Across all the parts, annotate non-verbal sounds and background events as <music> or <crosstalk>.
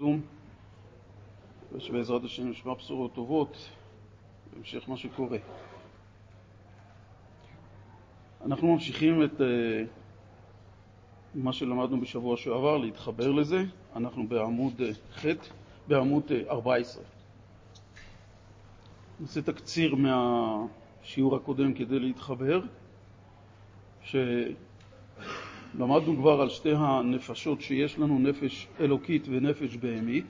זום, ושבעזרת השם נשמע בשורות טובות בהמשך מה שקורה. אנחנו ממשיכים את uh, מה שלמדנו בשבוע שעבר, להתחבר לזה. אנחנו בעמוד uh, ח', בעמוד uh, 14. נעשה תקציר מהשיעור הקודם כדי להתחבר, שלמדנו כבר על שתי הנפשות שיש לנו, נפש אלוקית ונפש בהמית.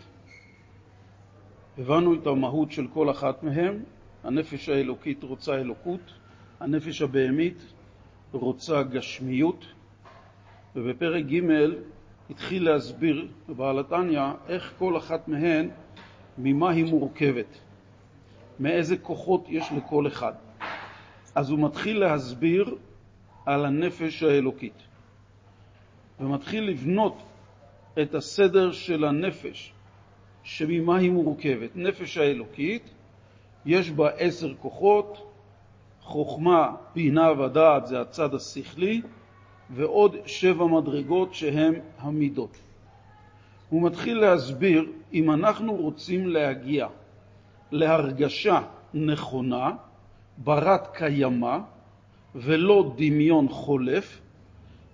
הבנו את המהות של כל אחת מהן. הנפש האלוקית רוצה אלוקות, הנפש הבהמית רוצה גשמיות, ובפרק ג' התחיל להסביר בבעל התניא איך כל אחת מהן, ממה היא מורכבת, מאיזה כוחות יש לכל אחד. אז הוא מתחיל להסביר על הנפש האלוקית, ומתחיל לבנות את הסדר של הנפש, שממה היא מורכבת. נפש האלוקית, יש בה עשר כוחות, חוכמה, בינה ודעת זה הצד השכלי, ועוד שבע מדרגות שהן המידות. הוא מתחיל להסביר, אם אנחנו רוצים להגיע להרגשה נכונה, ברת קיימא, ולא דמיון חולף,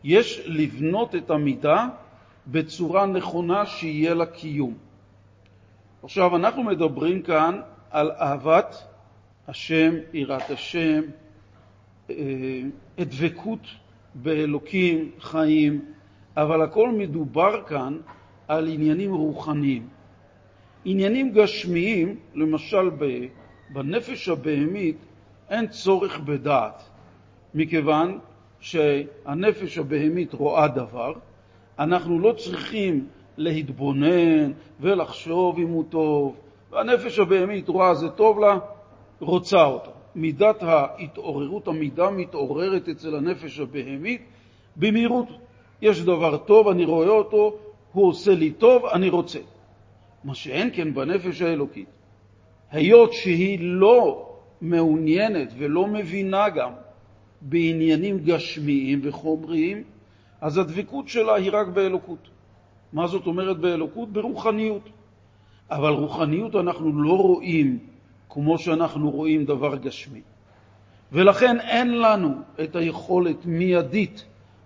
יש לבנות את המידה בצורה נכונה שיהיה לה קיום. עכשיו, אנחנו מדברים כאן על אהבת השם, יראת השם, דבקות באלוקים, חיים, אבל הכל מדובר כאן על עניינים רוחניים. עניינים גשמיים, למשל בנפש הבהמית, אין צורך בדעת, מכיוון שהנפש הבהמית רואה דבר, אנחנו לא צריכים להתבונן ולחשוב אם הוא טוב, והנפש הבהמית רואה זה טוב לה, רוצה אותו. מידת ההתעוררות, המידה מתעוררת אצל הנפש הבהמית במהירות. יש דבר טוב, אני רואה אותו, הוא עושה לי טוב, אני רוצה. מה שאין כן בנפש האלוקית. היות שהיא לא מעוניינת ולא מבינה גם בעניינים גשמיים וחומריים, אז הדבקות שלה היא רק באלוקות. מה זאת אומרת באלוקות? ברוחניות. אבל רוחניות אנחנו לא רואים כמו שאנחנו רואים דבר גשמי. ולכן אין לנו את היכולת מיידית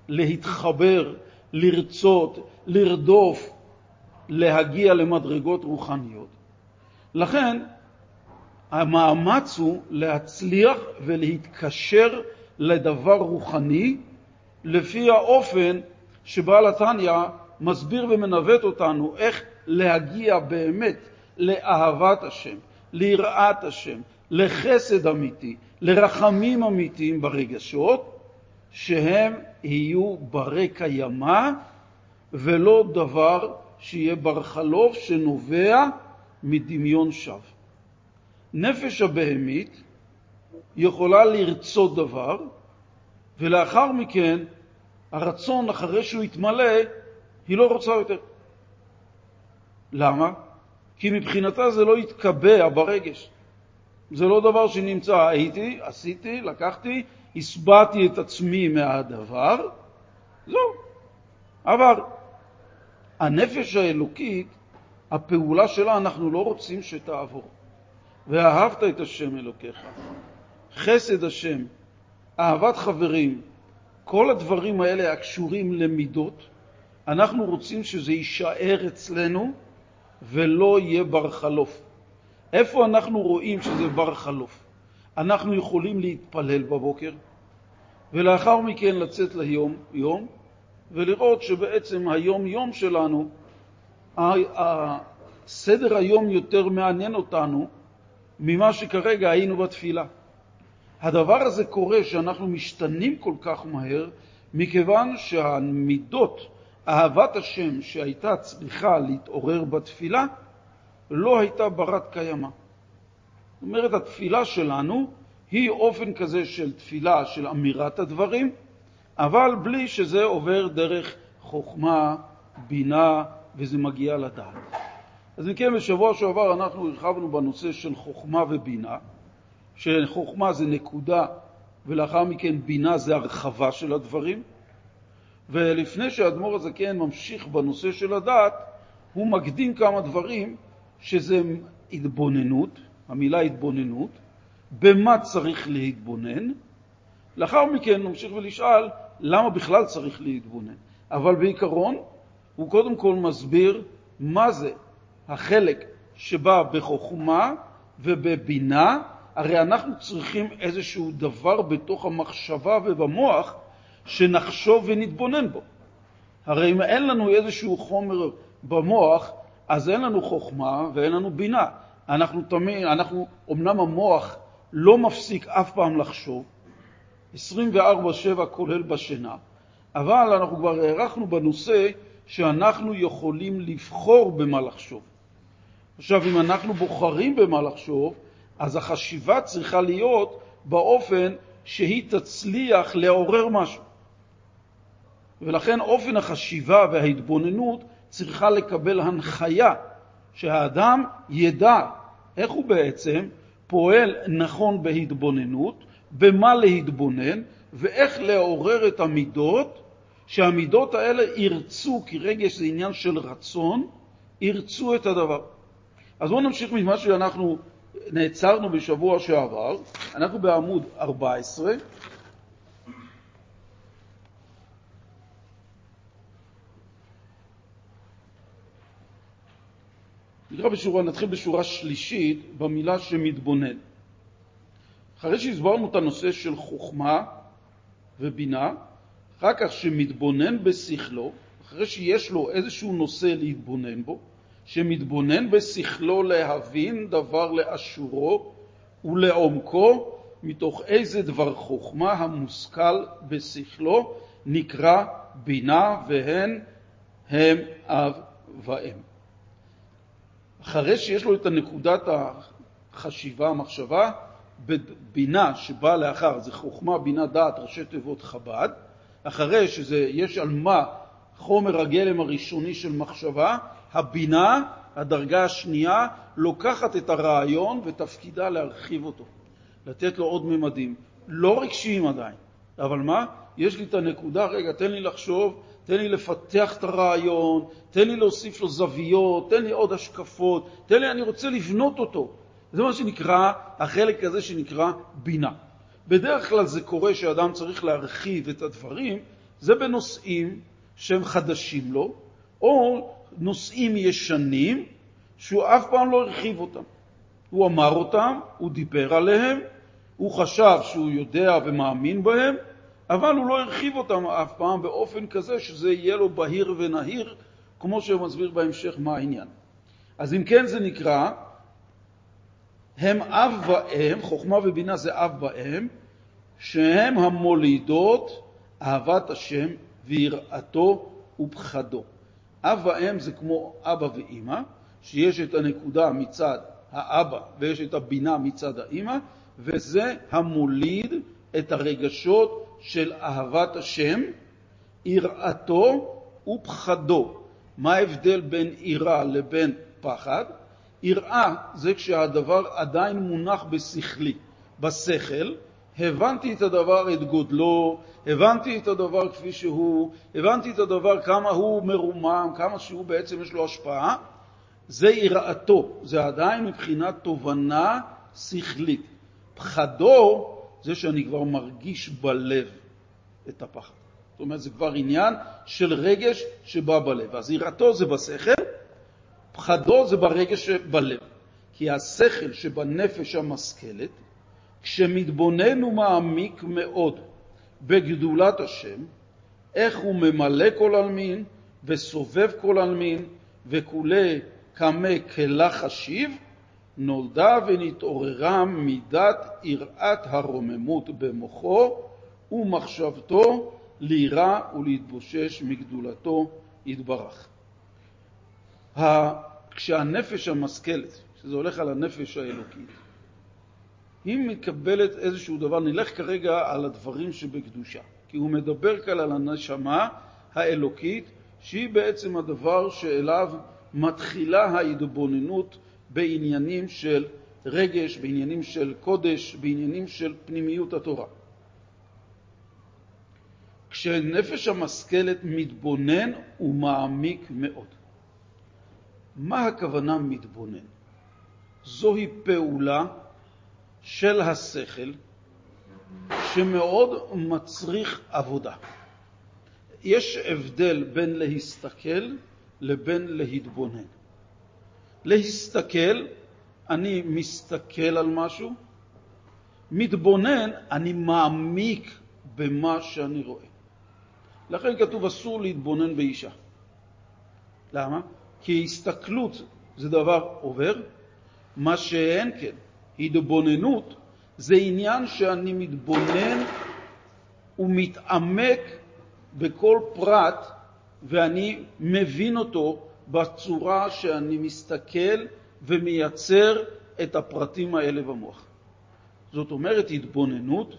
להתחבר, לרצות, לרדוף, להגיע למדרגות רוחניות. לכן המאמץ הוא להצליח ולהתקשר לדבר רוחני לפי האופן שבעל התניא מסביר ומנווט אותנו איך להגיע באמת לאהבת השם, ליראת השם, לחסד אמיתי, לרחמים אמיתיים ברגשות, שהם יהיו ברי קיימא ולא דבר שיהיה בר חלוף שנובע מדמיון שווא. נפש הבהמית יכולה לרצות דבר, ולאחר מכן הרצון, אחרי שהוא יתמלא, היא לא רוצה יותר. למה? כי מבחינתה זה לא יתקבע ברגש. זה לא דבר שנמצא, הייתי, עשיתי, לקחתי, הסבעתי את עצמי מהדבר, זהו, עבר. הנפש האלוקית, הפעולה שלה אנחנו לא רוצים שתעבור. ואהבת את השם אלוקיך, חסד השם, אהבת חברים, כל הדברים האלה הקשורים למידות, אנחנו רוצים שזה יישאר אצלנו ולא יהיה בר חלוף. איפה אנחנו רואים שזה בר חלוף? אנחנו יכולים להתפלל בבוקר, ולאחר מכן לצאת ליום, יום, ולראות שבעצם היום-יום שלנו, סדר היום יותר מעניין אותנו ממה שכרגע היינו בתפילה. הדבר הזה קורה שאנחנו משתנים כל כך מהר, מכיוון שהמידות, אהבת השם שהייתה צריכה להתעורר בתפילה, לא הייתה ברת קיימא. זאת אומרת, התפילה שלנו היא אופן כזה של תפילה, של אמירת הדברים, אבל בלי שזה עובר דרך חוכמה, בינה, וזה מגיע לדעת. אז אם כן, בשבוע שעבר אנחנו הרחבנו בנושא של חוכמה ובינה, שחוכמה זה נקודה, ולאחר מכן בינה זה הרחבה של הדברים. ולפני שהאדמו"ר הזקן ממשיך בנושא של הדעת, הוא מקדים כמה דברים שזה התבוננות, המילה התבוננות, במה צריך להתבונן. לאחר מכן נמשיך ולשאל למה בכלל צריך להתבונן. אבל בעיקרון הוא קודם כל מסביר מה זה החלק שבא בחוכמה ובבינה. הרי אנחנו צריכים איזשהו דבר בתוך המחשבה ובמוח שנחשוב ונתבונן בו. הרי אם אין לנו איזשהו חומר במוח, אז אין לנו חוכמה ואין לנו בינה. אנחנו תמיד, אנחנו, אמנם המוח לא מפסיק אף פעם לחשוב, 24-7 כולל בשינה, אבל אנחנו כבר הערכנו בנושא שאנחנו יכולים לבחור במה לחשוב. עכשיו, אם אנחנו בוחרים במה לחשוב, אז החשיבה צריכה להיות באופן שהיא תצליח לעורר משהו. ולכן אופן החשיבה וההתבוננות צריכה לקבל הנחיה שהאדם ידע איך הוא בעצם פועל נכון בהתבוננות, במה להתבונן ואיך לעורר את המידות, שהמידות האלה ירצו, כי רגש זה עניין של רצון, ירצו את הדבר. אז בואו נמשיך ממה שאנחנו נעצרנו בשבוע שעבר, אנחנו בעמוד 14, נקרא בשורה, נתחיל בשורה שלישית במילה שמתבונן. אחרי שהסברנו את הנושא של חוכמה ובינה, אחר כך שמתבונן בשכלו, אחרי שיש לו איזשהו נושא להתבונן בו, שמתבונן בשכלו להבין דבר לאשורו ולעומקו, מתוך איזה דבר חוכמה המושכל בשכלו נקרא בינה, והן הם אב ואם. אחרי שיש לו את נקודת החשיבה, המחשבה, בבינה שבאה לאחר, זה חוכמה, בינה, דעת, ראשי תיבות חב"ד, אחרי שיש על מה חומר הגלם הראשוני של מחשבה, הבינה, הדרגה השנייה, לוקחת את הרעיון ותפקידה להרחיב אותו, לתת לו עוד ממדים. לא רגשיים עדיין, אבל מה? יש לי את הנקודה, רגע, תן לי לחשוב, תן לי לפתח את הרעיון, תן לי להוסיף לו זוויות, תן לי עוד השקפות, תן לי, אני רוצה לבנות אותו. זה מה שנקרא, החלק הזה שנקרא בינה. בדרך כלל זה קורה שאדם צריך להרחיב את הדברים, זה בנושאים שהם חדשים לו, או נושאים ישנים שהוא אף פעם לא הרחיב אותם. הוא אמר אותם, הוא דיבר עליהם, הוא חשב שהוא יודע ומאמין בהם, אבל הוא לא הרחיב אותם אף פעם באופן כזה שזה יהיה לו בהיר ונהיר, כמו שהוא מסביר בהמשך מה העניין. אז אם כן זה נקרא, הם אב ואם, חוכמה ובינה זה אב ואם, שהם המולידות אהבת השם ויראתו ופחדו. אב ואם זה כמו אבא ואימא, שיש את הנקודה מצד האבא ויש את הבינה מצד האימא, וזה המוליד את הרגשות של אהבת השם, יראתו ופחדו. מה ההבדל בין יראה לבין פחד? יראה זה כשהדבר עדיין מונח בשכלי, בשכל, הבנתי את הדבר, את גודלו, הבנתי את הדבר כפי שהוא, הבנתי את הדבר כמה הוא מרומם, כמה שהוא בעצם יש לו השפעה, זה יראתו, זה עדיין מבחינת תובנה שכלית. פחדו זה שאני כבר מרגיש בלב את הפחד. זאת אומרת, זה כבר עניין של רגש שבא בלב. אז יראתו זה בשכל, פחדו זה ברגש שבלב. כי השכל שבנפש המשכלת, כשמתבונן ומעמיק מאוד בגדולת השם, איך הוא ממלא כל עלמין וסובב כל עלמין וכולי קמה כלה חשיב, נולדה ונתעוררה מידת יראת הרוממות במוחו ומחשבתו לירא ולהתבושש מגדולתו יתברך. כשהנפש המשכלת, שזה הולך על הנפש האלוקית, היא מקבלת איזשהו דבר, נלך כרגע על הדברים שבקדושה, כי הוא מדבר כאן על הנשמה האלוקית, שהיא בעצם הדבר שאליו מתחילה ההתבוננות בעניינים של רגש, בעניינים של קודש, בעניינים של פנימיות התורה. כשנפש המשכלת מתבונן ומעמיק מאוד. מה הכוונה מתבונן? זוהי פעולה של השכל שמאוד מצריך עבודה. יש הבדל בין להסתכל לבין להתבונן. להסתכל, אני מסתכל על משהו, מתבונן, אני מעמיק במה שאני רואה. לכן כתוב אסור להתבונן באישה. למה? כי הסתכלות זה דבר עובר, מה שאין כן, התבוננות זה עניין שאני מתבונן ומתעמק בכל פרט ואני מבין אותו בצורה שאני מסתכל ומייצר את הפרטים האלה במוח. זאת אומרת, התבוננות,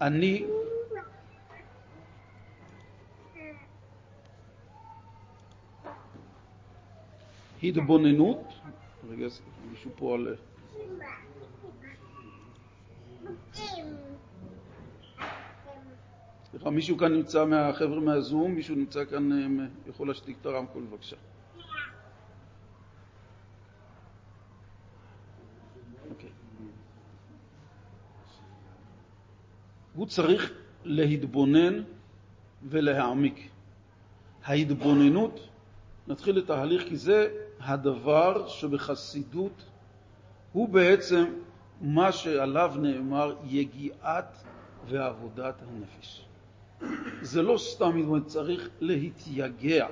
אני התבוננות, רגע, מישהו פה על... סליחה, מישהו כאן נמצא מהחבר'ה מהזום? מישהו נמצא כאן, אה, יכול להשתיק את הרמקול בבקשה. אוקיי. הוא צריך להתבונן ולהעמיק. ההתבוננות, נתחיל את ההליך כי זה הדבר שבחסידות הוא בעצם מה שעליו נאמר יגיעת ועבודת הנפש. זה לא סתם התבוננות, צריך להתייגע.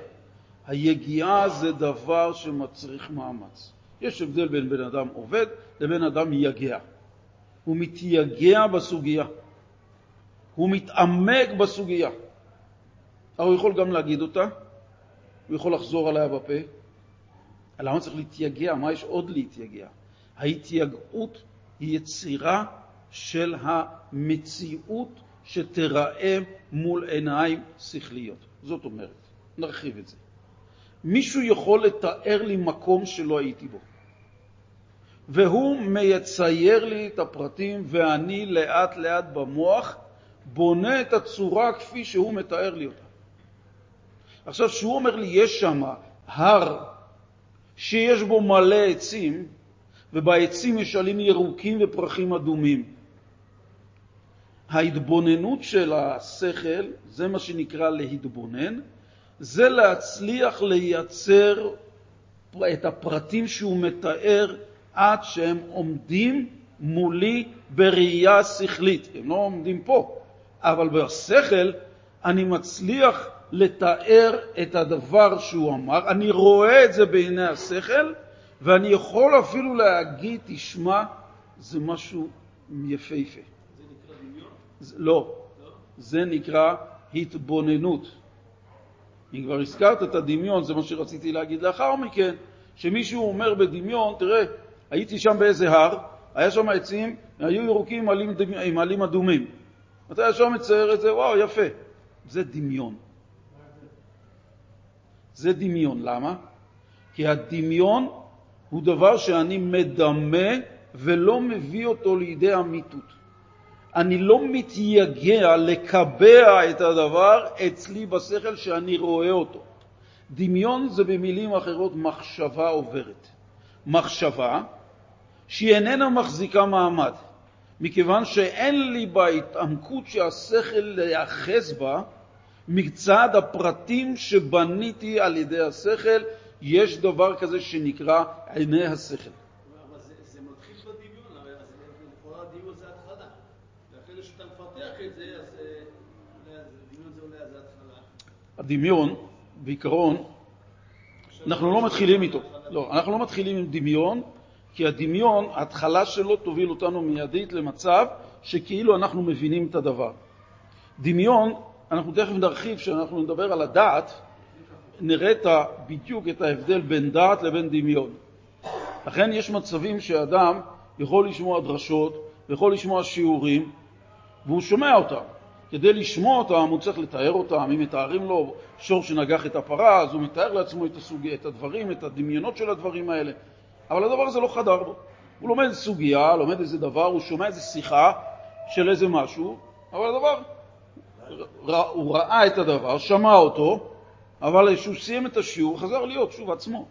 היגיעה זה דבר שמצריך מאמץ. יש הבדל בין בן אדם עובד לבין אדם יגע. הוא מתייגע בסוגיה. הוא מתעמק בסוגיה. אבל הוא יכול גם להגיד אותה, הוא יכול לחזור עליה בפה. למה צריך להתייגע? מה יש עוד להתייגע? ההתייגעות היא יצירה של המציאות שתראה מול עיניים שכליות. זאת אומרת, נרחיב את זה. מישהו יכול לתאר לי מקום שלא הייתי בו, והוא מייצייר לי את הפרטים, ואני לאט לאט במוח בונה את הצורה כפי שהוא מתאר לי אותה. עכשיו, כשהוא אומר לי, יש שם הר שיש בו מלא עצים, ובעצים יש עלים ירוקים ופרחים אדומים. ההתבוננות של השכל, זה מה שנקרא להתבונן, זה להצליח לייצר את הפרטים שהוא מתאר עד שהם עומדים מולי בראייה שכלית. הם לא עומדים פה, אבל בשכל אני מצליח לתאר את הדבר שהוא אמר, אני רואה את זה בעיני השכל, ואני יכול אפילו להגיד, תשמע, זה משהו יפהפה. לא, זה נקרא התבוננות. אם כבר הזכרת את הדמיון, זה מה שרציתי להגיד לאחר מכן, שמישהו אומר בדמיון, תראה, הייתי שם באיזה הר, היה שם עצים, היו ירוקים עם עלים אדומים. אתה ישר מצייר את זה, וואו, יפה. זה דמיון. זה דמיון. למה? כי הדמיון הוא דבר שאני מדמה ולא מביא אותו לידי אמיתות. אני לא מתייגע לקבע את הדבר אצלי בשכל שאני רואה אותו. דמיון זה במילים אחרות מחשבה עוברת. מחשבה שהיא איננה מחזיקה מעמד, מכיוון שאין לי בהתעמקות שהשכל להיאחז בה מצד הפרטים שבניתי על ידי השכל, יש דבר כזה שנקרא עיני השכל. אבל זה, זה מתחיל בדמיון, הרי לכאורה הדיון זה התחלה. ואחרי שאתה מפתח את זה, אז דמיון זה אולי זה התחלה. הדמיון, בעיקרון, אנחנו לא מתחילים איתו. לא, אנחנו לא מתחילים עם דמיון, כי הדמיון, ההתחלה שלו תוביל אותנו מיידית למצב שכאילו אנחנו מבינים את הדבר. דמיון, אנחנו תכף נרחיב, כשאנחנו נדבר על הדעת, נראה בדיוק את ההבדל בין דעת לבין דמיון. לכן יש מצבים שאדם יכול לשמוע דרשות, יכול לשמוע שיעורים, והוא שומע אותם. כדי לשמוע אותם הוא צריך לתאר אותם, אם מתארים לו שור שנגח את הפרה, אז הוא מתאר לעצמו את, הסוג... את הדברים, את הדמיונות של הדברים האלה. אבל הדבר הזה לא חדר בו. הוא לומד סוגיה, לומד איזה דבר, הוא שומע איזה שיחה של איזה משהו, אבל הדבר, הוא ראה את הדבר, שמע אותו, אבל כשהוא סיים את השיעור, חזר להיות שוב עצמו.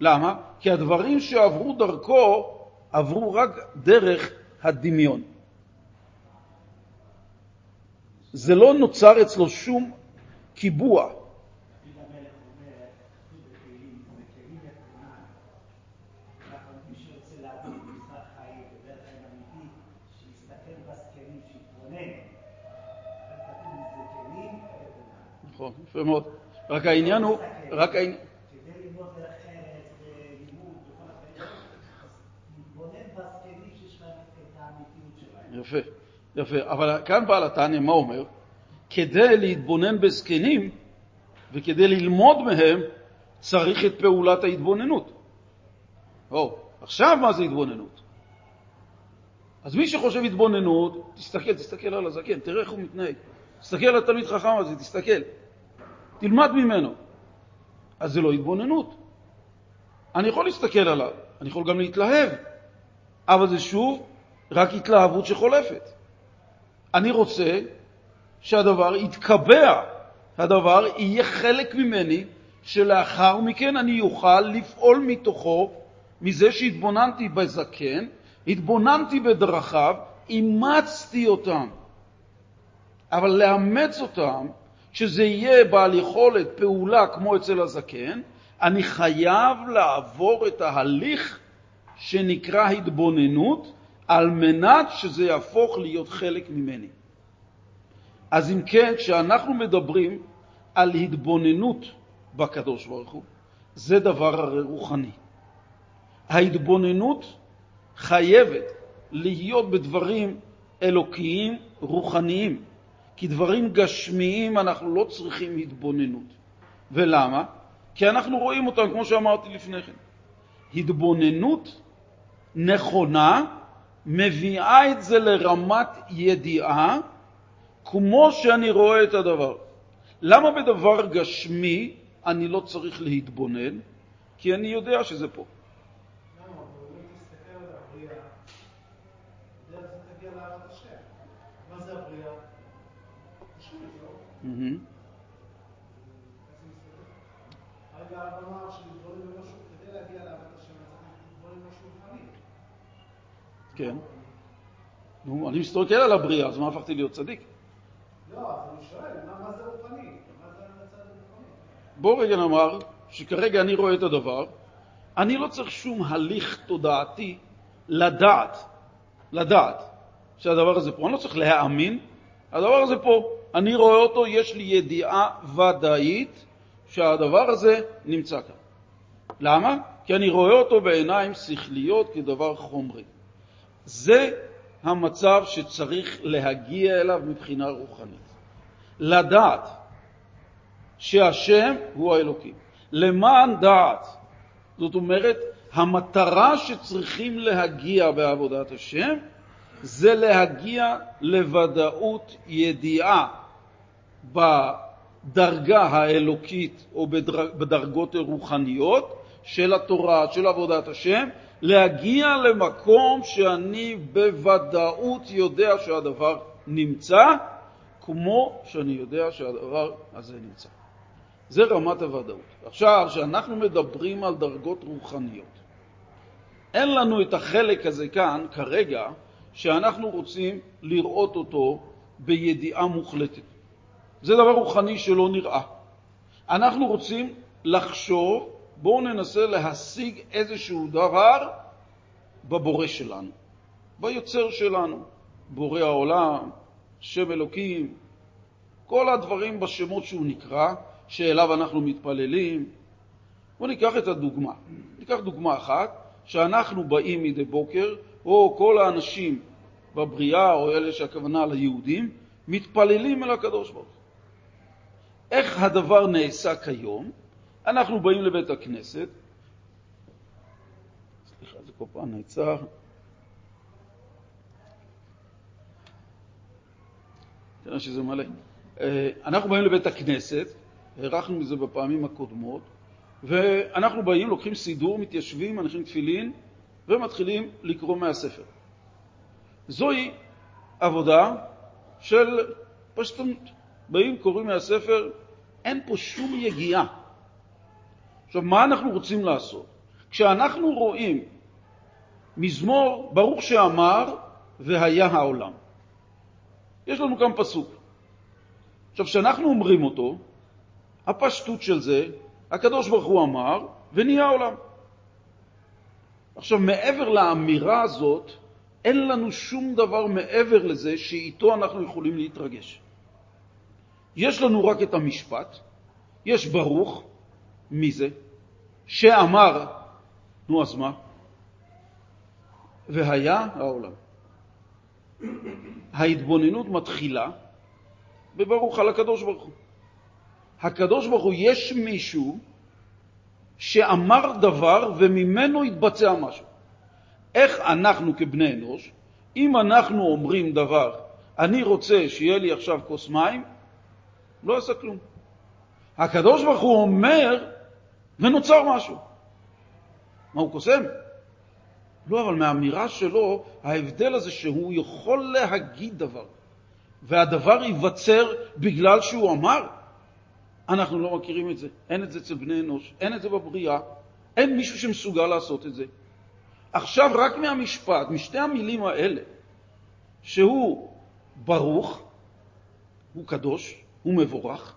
למה? כי הדברים שעברו דרכו עברו רק דרך הדמיון. זה לא נוצר אצלו שום קיבוע. נכון, יפה מאוד. רק העניין הוא, רק העניין... יפה, יפה. אבל כאן בעל התניא, מה אומר? כדי להתבונן בזקנים וכדי ללמוד מהם, צריך את פעולת ההתבוננות. או, עכשיו מה זה התבוננות? אז מי שחושב התבוננות, תסתכל, תסתכל על הזקן, תראה איך הוא מתנהג. תסתכל על התלמיד חכם הזה, תסתכל. תלמד ממנו. אז זה לא התבוננות. אני יכול להסתכל עליו, אני יכול גם להתלהב, אבל זה שוב רק התלהבות שחולפת. אני רוצה שהדבר יתקבע, הדבר יהיה חלק ממני, שלאחר מכן אני אוכל לפעול מתוכו, מזה שהתבוננתי בזקן, התבוננתי בדרכיו, אימצתי אותם. אבל לאמץ אותם, שזה יהיה בעל יכולת פעולה כמו אצל הזקן, אני חייב לעבור את ההליך שנקרא התבוננות, על מנת שזה יהפוך להיות חלק ממני. אז אם כן, כשאנחנו מדברים על התבוננות בקדוש ברוך הוא, זה דבר הרי רוחני. ההתבוננות חייבת להיות בדברים אלוקיים רוחניים, כי דברים גשמיים אנחנו לא צריכים התבוננות. ולמה? כי אנחנו רואים אותם, כמו שאמרתי לפני כן. התבוננות נכונה מביאה את זה לרמת ידיעה כמו שאני רואה את הדבר. למה בדבר גשמי אני לא צריך להתבונן? כי אני יודע שזה פה. כן. נו, אני מסתכל על הבריאה, אז מה הפכתי להיות צדיק? לא, אז אני שואל, מה זה רוחני? בוא רגע נאמר שכרגע אני רואה את הדבר, אני לא צריך שום הליך תודעתי לדעת, לדעת שהדבר הזה פה. אני לא צריך להאמין, הדבר הזה פה. אני רואה אותו, יש לי ידיעה ודאית שהדבר הזה נמצא כאן. למה? כי אני רואה אותו בעיניים שכליות כדבר חומרי. זה המצב שצריך להגיע אליו מבחינה רוחנית. לדעת שהשם הוא האלוקים. למען דעת. זאת אומרת, המטרה שצריכים להגיע בעבודת השם זה להגיע לוודאות ידיעה בדרגה האלוקית או בדרגות הרוחניות של התורה, של עבודת השם, להגיע למקום שאני בוודאות יודע שהדבר נמצא, כמו שאני יודע שהדבר הזה נמצא. זה רמת הוודאות. עכשיו, כשאנחנו מדברים על דרגות רוחניות, אין לנו את החלק הזה כאן, כרגע, שאנחנו רוצים לראות אותו בידיעה מוחלטת. זה דבר רוחני שלא נראה. אנחנו רוצים לחשוב, בואו ננסה להשיג איזשהו דבר בבורא שלנו, ביוצר שלנו, בורא העולם, שם אלוקים, כל הדברים בשמות שהוא נקרא, שאליו אנחנו מתפללים. בואו ניקח את הדוגמה. ניקח דוגמה אחת, שאנחנו באים מדי בוקר, או כל האנשים בבריאה, או אלה שהכוונה ליהודים, מתפללים אל הקדוש ברוך הוא. איך הדבר נעשה כיום? אנחנו באים לבית הכנסת, סליחה, זה כל פעם נעצר. תראה שזה מלא. אה, אנחנו באים לבית הכנסת, הארכנו מזה בפעמים הקודמות, ואנחנו באים, לוקחים סידור, מתיישבים, מניחים תפילין, ומתחילים לקרוא מהספר. זוהי עבודה של פשטנות. באים, קוראים מהספר, אין פה שום יגיעה. עכשיו, מה אנחנו רוצים לעשות? כשאנחנו רואים מזמור ברוך שאמר והיה העולם, יש לנו כאן פסוק. עכשיו, כשאנחנו אומרים אותו, הפשטות של זה, הקדוש ברוך הוא אמר, ונהיה העולם. עכשיו, מעבר לאמירה הזאת, אין לנו שום דבר מעבר לזה שאיתו אנחנו יכולים להתרגש. יש לנו רק את המשפט, יש ברוך, מי זה? שאמר, נו אז מה? והיה העולם. ההתבוננות מתחילה בברוך על הקדוש ברוך הוא. הקדוש ברוך הוא, יש מישהו שאמר דבר וממנו התבצע משהו. איך אנחנו כבני אנוש, אם אנחנו אומרים דבר, אני רוצה שיהיה לי עכשיו כוס מים, לא עשה כלום. הקדוש ברוך הוא אומר, ונוצר משהו. מה הוא קוסם? לא, אבל מהאמירה שלו, ההבדל הזה שהוא יכול להגיד דבר, והדבר ייווצר בגלל שהוא אמר, אנחנו לא מכירים את זה. אין את זה אצל בני אנוש, אין את זה בבריאה, אין מישהו שמסוגל לעשות את זה. עכשיו, רק מהמשפט, משתי המילים האלה, שהוא ברוך, הוא קדוש, הוא מבורך,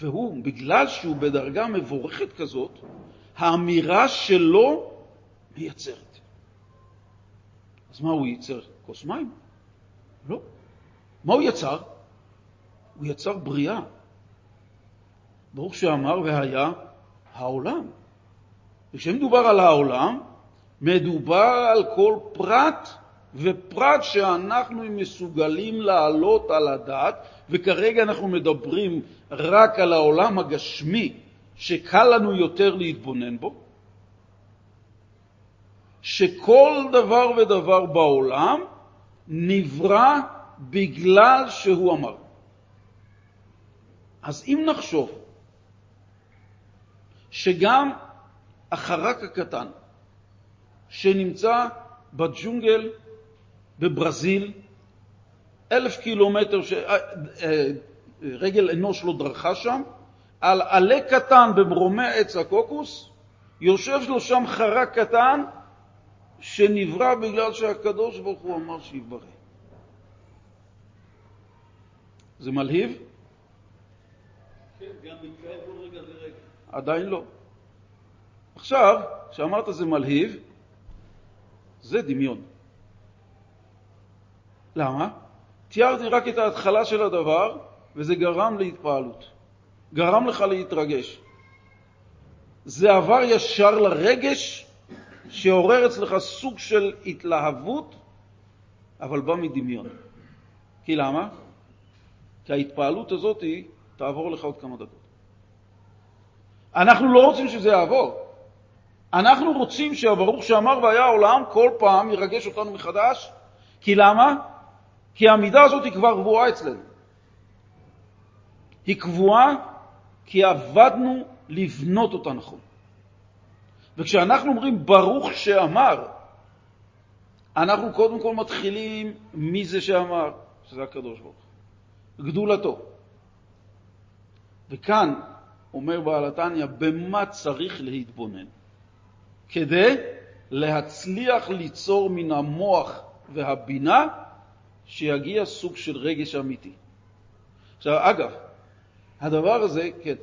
והוא, בגלל שהוא בדרגה מבורכת כזאת, האמירה שלו מייצרת. אז מה הוא ייצר? כוס מים? לא. מה הוא יצר? הוא יצר בריאה. ברוך שאמר והיה העולם. וכשמדובר על העולם, מדובר על כל פרט ופרט שאנחנו מסוגלים להעלות על הדעת, וכרגע אנחנו מדברים רק על העולם הגשמי, שקל לנו יותר להתבונן בו, שכל דבר ודבר בעולם נברא בגלל שהוא אמר. אז אם נחשוב שגם החרק הקטן שנמצא בג'ונגל בברזיל, אלף קילומטר שרגל אה, אה, אנוש לא דרכה שם, על עלה קטן במרומי עץ הקוקוס, יושב לו שם חרק קטן שנברא בגלל שהקדוש ברוך הוא אמר שיברא. זה מלהיב? כן, גם מתקיים כל רגע ורגע. עדיין לא. עכשיו, כשאמרת זה מלהיב, זה דמיון. למה? תיארתי רק את ההתחלה של הדבר, וזה גרם להתפעלות. גרם לך להתרגש. זה עבר ישר לרגש שעורר אצלך סוג של התלהבות, אבל בא מדמיון. כי למה? כי ההתפעלות הזאת תעבור לך עוד כמה דקות. אנחנו לא רוצים שזה יעבור. אנחנו רוצים שהברוך שאמר והיה העולם כל פעם ירגש אותנו מחדש. כי למה? כי המידה הזאת היא כבר קבועה אצלנו. היא קבועה כי עבדנו לבנות אותה נכון. וכשאנחנו אומרים ברוך שאמר, אנחנו קודם כל מתחילים מי זה שאמר, שזה הקדוש ברוך הוא, גדולתו. וכאן אומר בעל התניא, במה צריך להתבונן? כדי להצליח ליצור מן המוח והבינה שיגיע סוג של רגש אמיתי. עכשיו, אגב, הדבר הזה, כן.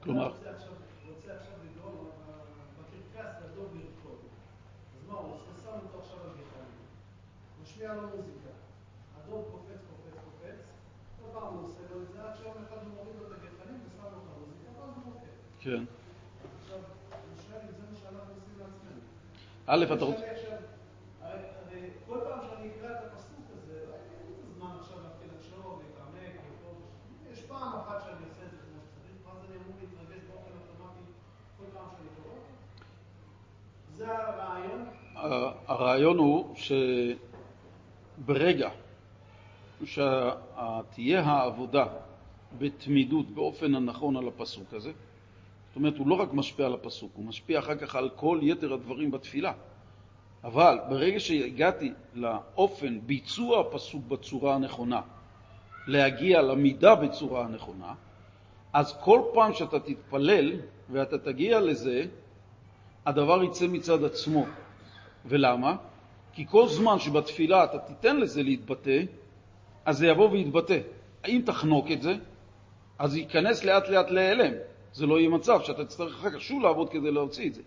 כלומר? משמיע לו מוזיקה. הדוב קופץ, קופץ, קופץ, כל פעם הוא עושה לו את זה, עד שיום אחד הוא מוריד לו את הגחלים ושם לו את המוזיקה, ואז הוא מוכה. כן. עכשיו, אני שואל אם זה מה שאנחנו עושים לעצמנו. א', אתה רוצה... כל פעם שאני אקרא את הפסוק הזה, לא אין לי את הזמן עכשיו להתחיל לחשוב, להתעמק, יש פעם אחת שאני עושה את זה כמו שצריך, ואז אני אמור להתרגש באופן אוטומטי כל פעם שאני קורא אותו. זה הרעיון? הרעיון הוא ש... ברגע שתהיה העבודה בתמידות באופן הנכון על הפסוק הזה, אומרת, הוא לא רק משפיע על הפסוק, הוא משפיע אחר כך על כל יתר הדברים בתפילה. אבל ברגע שהגעתי לאופן ביצוע הפסוק בצורה הנכונה, להגיע למידה בצורה הנכונה, אז כל פעם שאתה תתפלל ואתה תגיע לזה, הדבר יצא מצד עצמו. ולמה? כי כל זמן שבתפילה אתה תיתן לזה להתבטא, אז זה יבוא ויתבטא. אם תחנוק את זה, אז ייכנס לאט לאט להיעלם. זה לא יהיה מצב שאתה תצטרך אחר כך שוב לעבוד כדי להוציא את זה.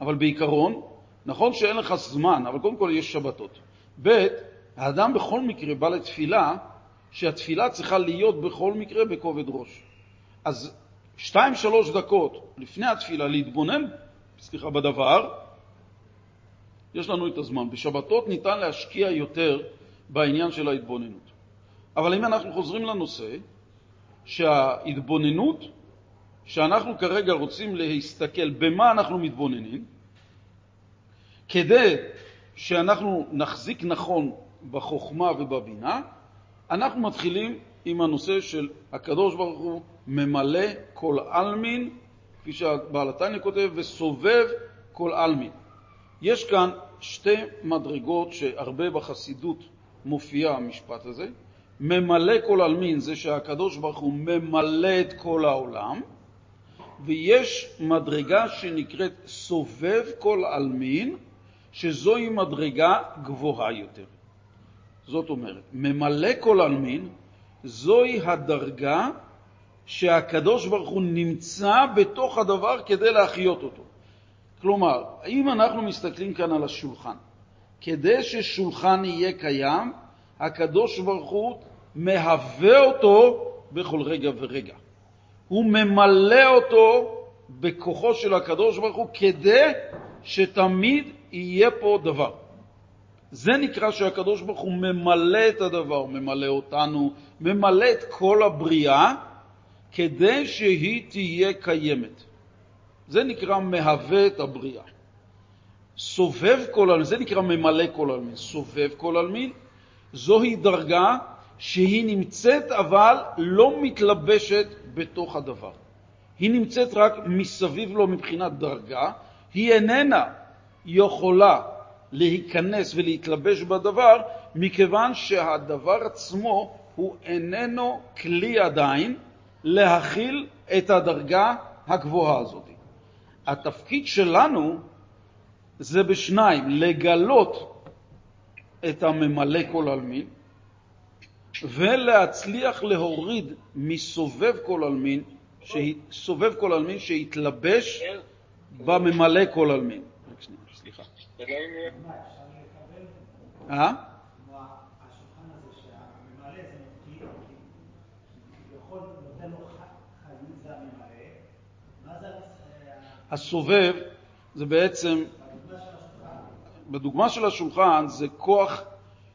אבל בעיקרון, נכון שאין לך זמן, אבל קודם כל יש שבתות. ב', האדם בכל מקרה בא לתפילה, שהתפילה צריכה להיות בכל מקרה בכובד ראש. אז שתיים, שלוש דקות לפני התפילה להתבונן, סליחה, בדבר, יש לנו את הזמן. בשבתות ניתן להשקיע יותר בעניין של ההתבוננות. אבל אם אנחנו חוזרים לנושא, שההתבוננות, שאנחנו כרגע רוצים להסתכל במה אנחנו מתבוננים, כדי שאנחנו נחזיק נכון בחוכמה ובבינה, אנחנו מתחילים עם הנושא של הקדוש ברוך הוא ממלא כל עלמין, כפי שהבעל התניא כותב, וסובב כל עלמין. יש כאן שתי מדרגות שהרבה בחסידות מופיע המשפט הזה. ממלא כל עלמין זה שהקדוש ברוך הוא ממלא את כל העולם, ויש מדרגה שנקראת סובב כל עלמין, שזוהי מדרגה גבוהה יותר. זאת אומרת, ממלא כל עלמין זוהי הדרגה שהקדוש ברוך הוא נמצא בתוך הדבר כדי להחיות אותו. כלומר, אם אנחנו מסתכלים כאן על השולחן, כדי ששולחן יהיה קיים, הקדוש ברוך הוא מהווה אותו בכל רגע ורגע. הוא ממלא אותו בכוחו של הקדוש ברוך הוא כדי שתמיד יהיה פה דבר. זה נקרא שהקדוש ברוך הוא ממלא את הדבר, ממלא אותנו, ממלא את כל הבריאה, כדי שהיא תהיה קיימת. זה נקרא מהווה את הבריאה. סובב כל עלמין, זה נקרא ממלא כל עלמין. סובב כל עלמין, זוהי דרגה שהיא נמצאת אבל לא מתלבשת בתוך הדבר. היא נמצאת רק מסביב לו מבחינת דרגה, היא איננה יכולה להיכנס ולהתלבש בדבר, מכיוון שהדבר עצמו הוא איננו כלי עדיין להכיל את הדרגה הגבוהה הזאת. התפקיד שלנו זה בשניים, לגלות את הממלא כל עלמין ולהצליח להוריד מסובב כל עלמין, סובב כל עלמין שהתלבש בממלא כל עלמין. סליחה. אה? הסובב זה בעצם, בדוגמה של השולחן זה כוח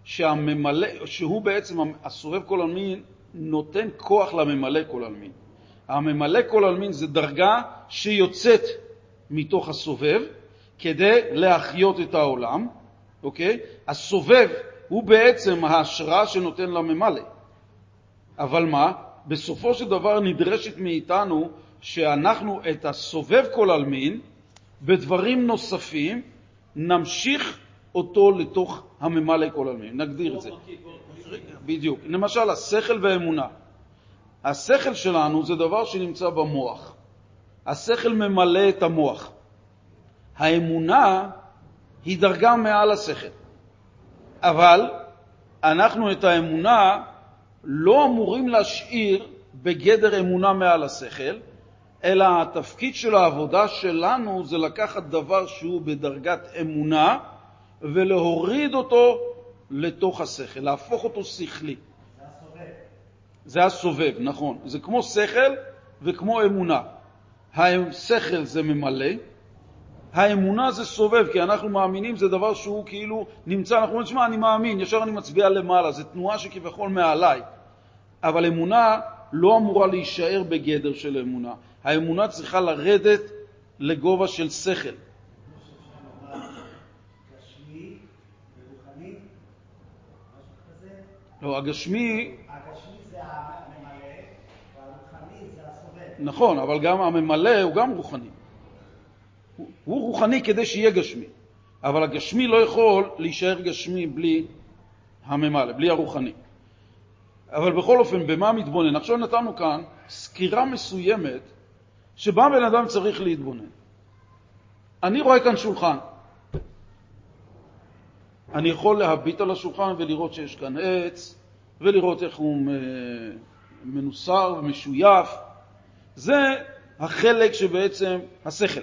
שהממלא, שהוא בעצם, הסובב כל עלמין נותן כוח לממלא כל עלמין. הממלא כל עלמין זה דרגה שיוצאת מתוך הסובב כדי להחיות את העולם, אוקיי? הסובב הוא בעצם ההשראה שנותן לממלא. אבל מה? בסופו של דבר נדרשת מאיתנו שאנחנו את הסובב כל עלמין, בדברים נוספים, נמשיך אותו לתוך הממלא כל עלמין, נגדיר את זה. בדיוק. למשל, השכל והאמונה. השכל שלנו זה דבר שנמצא במוח. השכל ממלא את המוח. האמונה היא דרגה מעל השכל. אבל אנחנו את האמונה לא אמורים להשאיר בגדר אמונה מעל השכל, אלא התפקיד של העבודה שלנו זה לקחת דבר שהוא בדרגת אמונה ולהוריד אותו לתוך השכל, להפוך אותו שכלי. זה הסובב. זה הסובב, נכון. זה כמו שכל וכמו אמונה. השכל זה ממלא, האמונה זה סובב, כי אנחנו מאמינים זה דבר שהוא כאילו נמצא, אנחנו אומרים, שמע, אני מאמין, ישר אני מצביע למעלה, זו תנועה שכביכול מעליי. אבל אמונה לא אמורה להישאר בגדר של אמונה. האמונה צריכה לרדת לגובה של שכל. לא, הגשמי... הגשמי זה הממלא, והרוחני זה הסובב. נכון, אבל גם הממלא הוא גם רוחני. הוא, הוא רוחני כדי שיהיה גשמי, אבל הגשמי לא יכול להישאר גשמי בלי הממלא, בלי הרוחני. אבל בכל אופן, במה מתבונן? עכשיו נתנו כאן סקירה מסוימת שבה בן אדם צריך להתבונן. אני רואה כאן שולחן. אני יכול להביט על השולחן ולראות שיש כאן עץ, ולראות איך הוא מנוסר ומשויף. זה החלק שבעצם השכל,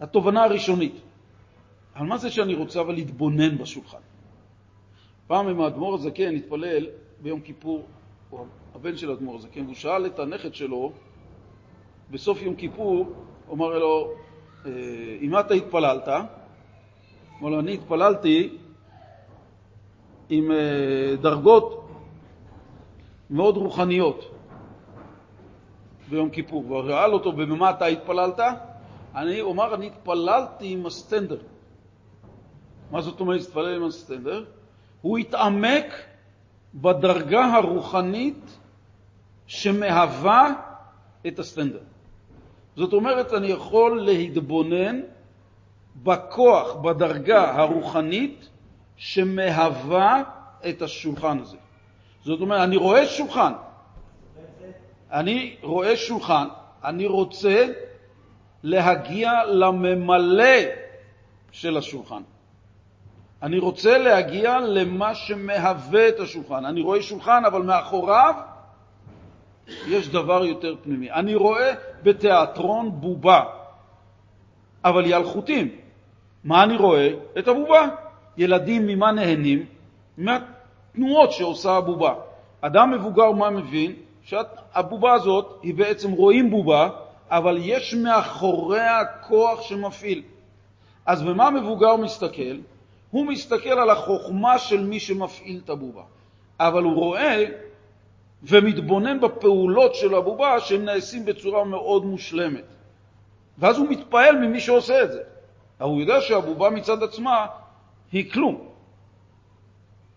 התובנה הראשונית. על מה זה שאני רוצה אבל להתבונן בשולחן? פעם עם האדמו"ר הזקן התפלל ביום כיפור, או הבן של האדמו"ר הזקן, והוא שאל את הנכד שלו בסוף יום כיפור, הוא אמר לו, אה, אם אתה התפללת? לו, אני התפללתי עם אה, דרגות מאוד רוחניות ביום כיפור, והוא שאל אותו, במה אתה התפללת? אני, הוא אמר, אני התפללתי עם הסטנדר. מה זאת אומרת להתפלל עם הסטנדר? הוא התעמק בדרגה הרוחנית שמהווה את הסטנדר. זאת אומרת, אני יכול להתבונן בכוח, בדרגה הרוחנית שמהווה את השולחן הזה. זאת אומרת, אני רואה שולחן. אני רואה שולחן, אני רוצה להגיע לממלא של השולחן. אני רוצה להגיע למה שמהווה את השולחן. אני רואה שולחן, אבל מאחוריו יש דבר יותר פנימי. אני רואה בתיאטרון בובה, אבל היא על חוטים. מה אני רואה? את הבובה. ילדים ממה נהנים? מהתנועות שעושה הבובה. אדם מבוגר מה מבין? שהבובה הזאת, היא בעצם רואים בובה, אבל יש מאחוריה כוח שמפעיל. אז במה מבוגר מסתכל? הוא מסתכל על החוכמה של מי שמפעיל את הבובה, אבל הוא רואה ומתבונן בפעולות של הבובה שהם נעשים בצורה מאוד מושלמת. ואז הוא מתפעל ממי שעושה את זה. אבל הוא יודע שהבובה מצד עצמה היא כלום.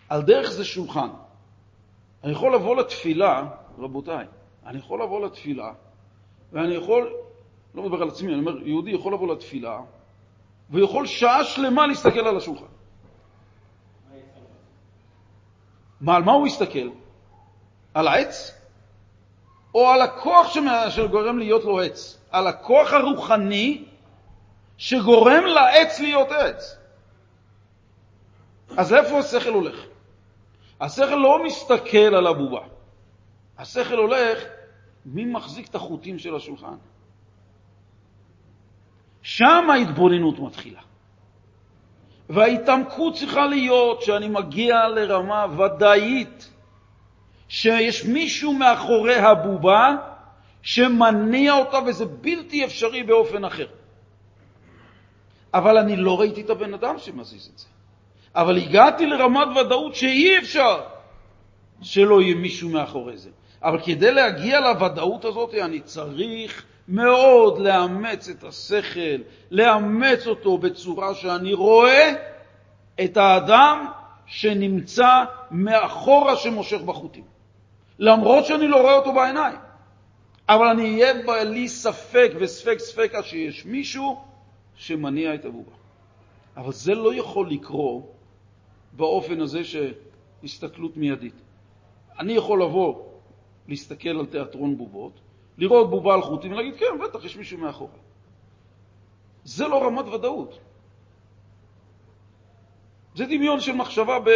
על דרך זה שולחן. אני יכול לבוא לתפילה, רבותיי, אני יכול לבוא לתפילה, ואני יכול, לא מדבר על עצמי, אני אומר, יהודי יכול לבוא לתפילה, ויכול שעה שלמה להסתכל על השולחן. מה, על מה הוא יסתכל? על העץ? או על הכוח שגורם להיות לו עץ? על הכוח הרוחני שגורם לעץ להיות עץ. אז איפה השכל הולך? השכל לא מסתכל על הבובה. השכל הולך, מי מחזיק את החוטים של השולחן? שם ההתבוננות מתחילה. וההתעמקות צריכה להיות שאני מגיע לרמה ודאית שיש מישהו מאחורי הבובה שמניע אותה וזה בלתי אפשרי באופן אחר. אבל אני לא ראיתי את הבן אדם שמזיז את זה. אבל הגעתי לרמת ודאות שאי אפשר שלא יהיה מישהו מאחורי זה. אבל כדי להגיע לוודאות הזאת אני צריך מאוד לאמץ את השכל, לאמץ אותו בצורה שאני רואה את האדם שנמצא מאחורה שמושך בחוטים. למרות שאני לא רואה אותו בעיניים. אבל אני אהיה לי ספק וספק ספקה שיש מישהו שמניע את הבובה. אבל זה לא יכול לקרות באופן הזה שהסתכלות מיידית. אני יכול לבוא, להסתכל על תיאטרון בובות, לראות בובה על חוטים ולהגיד, כן, בטח, יש מישהו מאחורי. זה לא רמת ודאות. זה דמיון של מחשבה ב...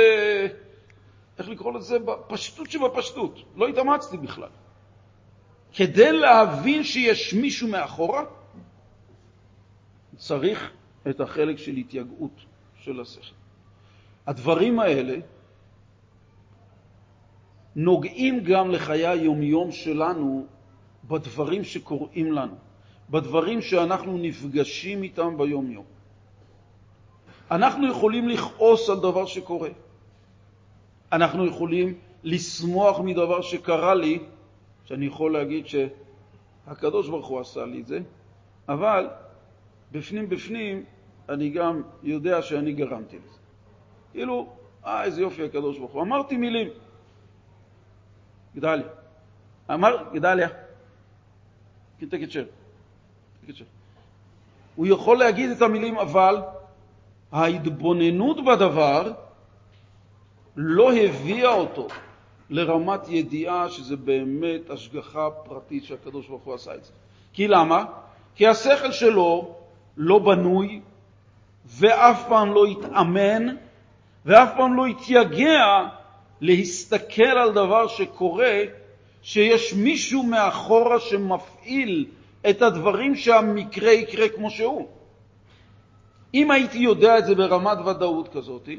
איך לקרוא לזה? בפשטות שבפשטות. לא התאמצתי בכלל. כדי להבין שיש מישהו מאחורה, צריך את החלק של התייגעות של השכל. הדברים האלה נוגעים גם לחיי היומיום שלנו בדברים שקורים לנו, בדברים שאנחנו נפגשים איתם ביום-יום. אנחנו יכולים לכעוס על דבר שקורה. אנחנו יכולים לשמוח מדבר שקרה לי, שאני יכול להגיד שהקדוש ברוך הוא עשה לי את זה, אבל בפנים בפנים אני גם יודע שאני גרמתי לזה. כאילו, אה, איזה יופי הקדוש ברוך הוא. אמרתי מילים. גדליה. אמר, גדליה. take a chair. הוא יכול להגיד את המילים, אבל ההתבוננות בדבר לא הביאה אותו לרמת ידיעה שזה באמת השגחה פרטית שהקדוש ברוך הוא עשה את זה. כי למה? כי השכל שלו לא בנוי ואף פעם לא התאמן ואף פעם לא התייגע להסתכל על דבר שקורה, שיש מישהו מאחורה שמפעיל את הדברים שהמקרה יקרה כמו שהוא. אם הייתי יודע את זה ברמת ודאות כזאת,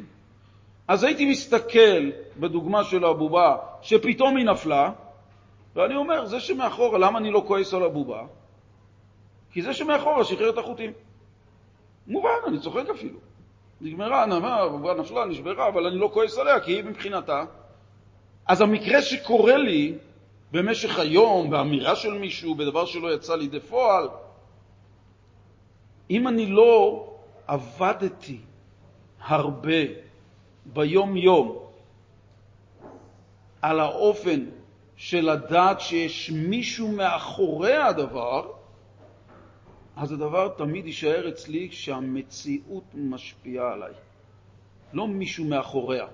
אז הייתי מסתכל בדוגמה של הבובה שפתאום היא נפלה, ואני אומר, זה שמאחורה, למה אני לא כועס על הבובה? כי זה שמאחורה שחרר את החוטים. מובן, אני צוחק אפילו. נגמרה, נאמר, הבובה נפלה, נשברה, אבל אני לא כועס עליה, כי היא מבחינתה. אז המקרה שקורה לי במשך היום, באמירה של מישהו, בדבר שלא יצא לידי פועל, אם אני לא עבדתי הרבה ביום-יום על האופן של לדעת שיש מישהו מאחורי הדבר, אז הדבר תמיד יישאר אצלי שהמציאות משפיעה עליי, לא מישהו מאחוריה.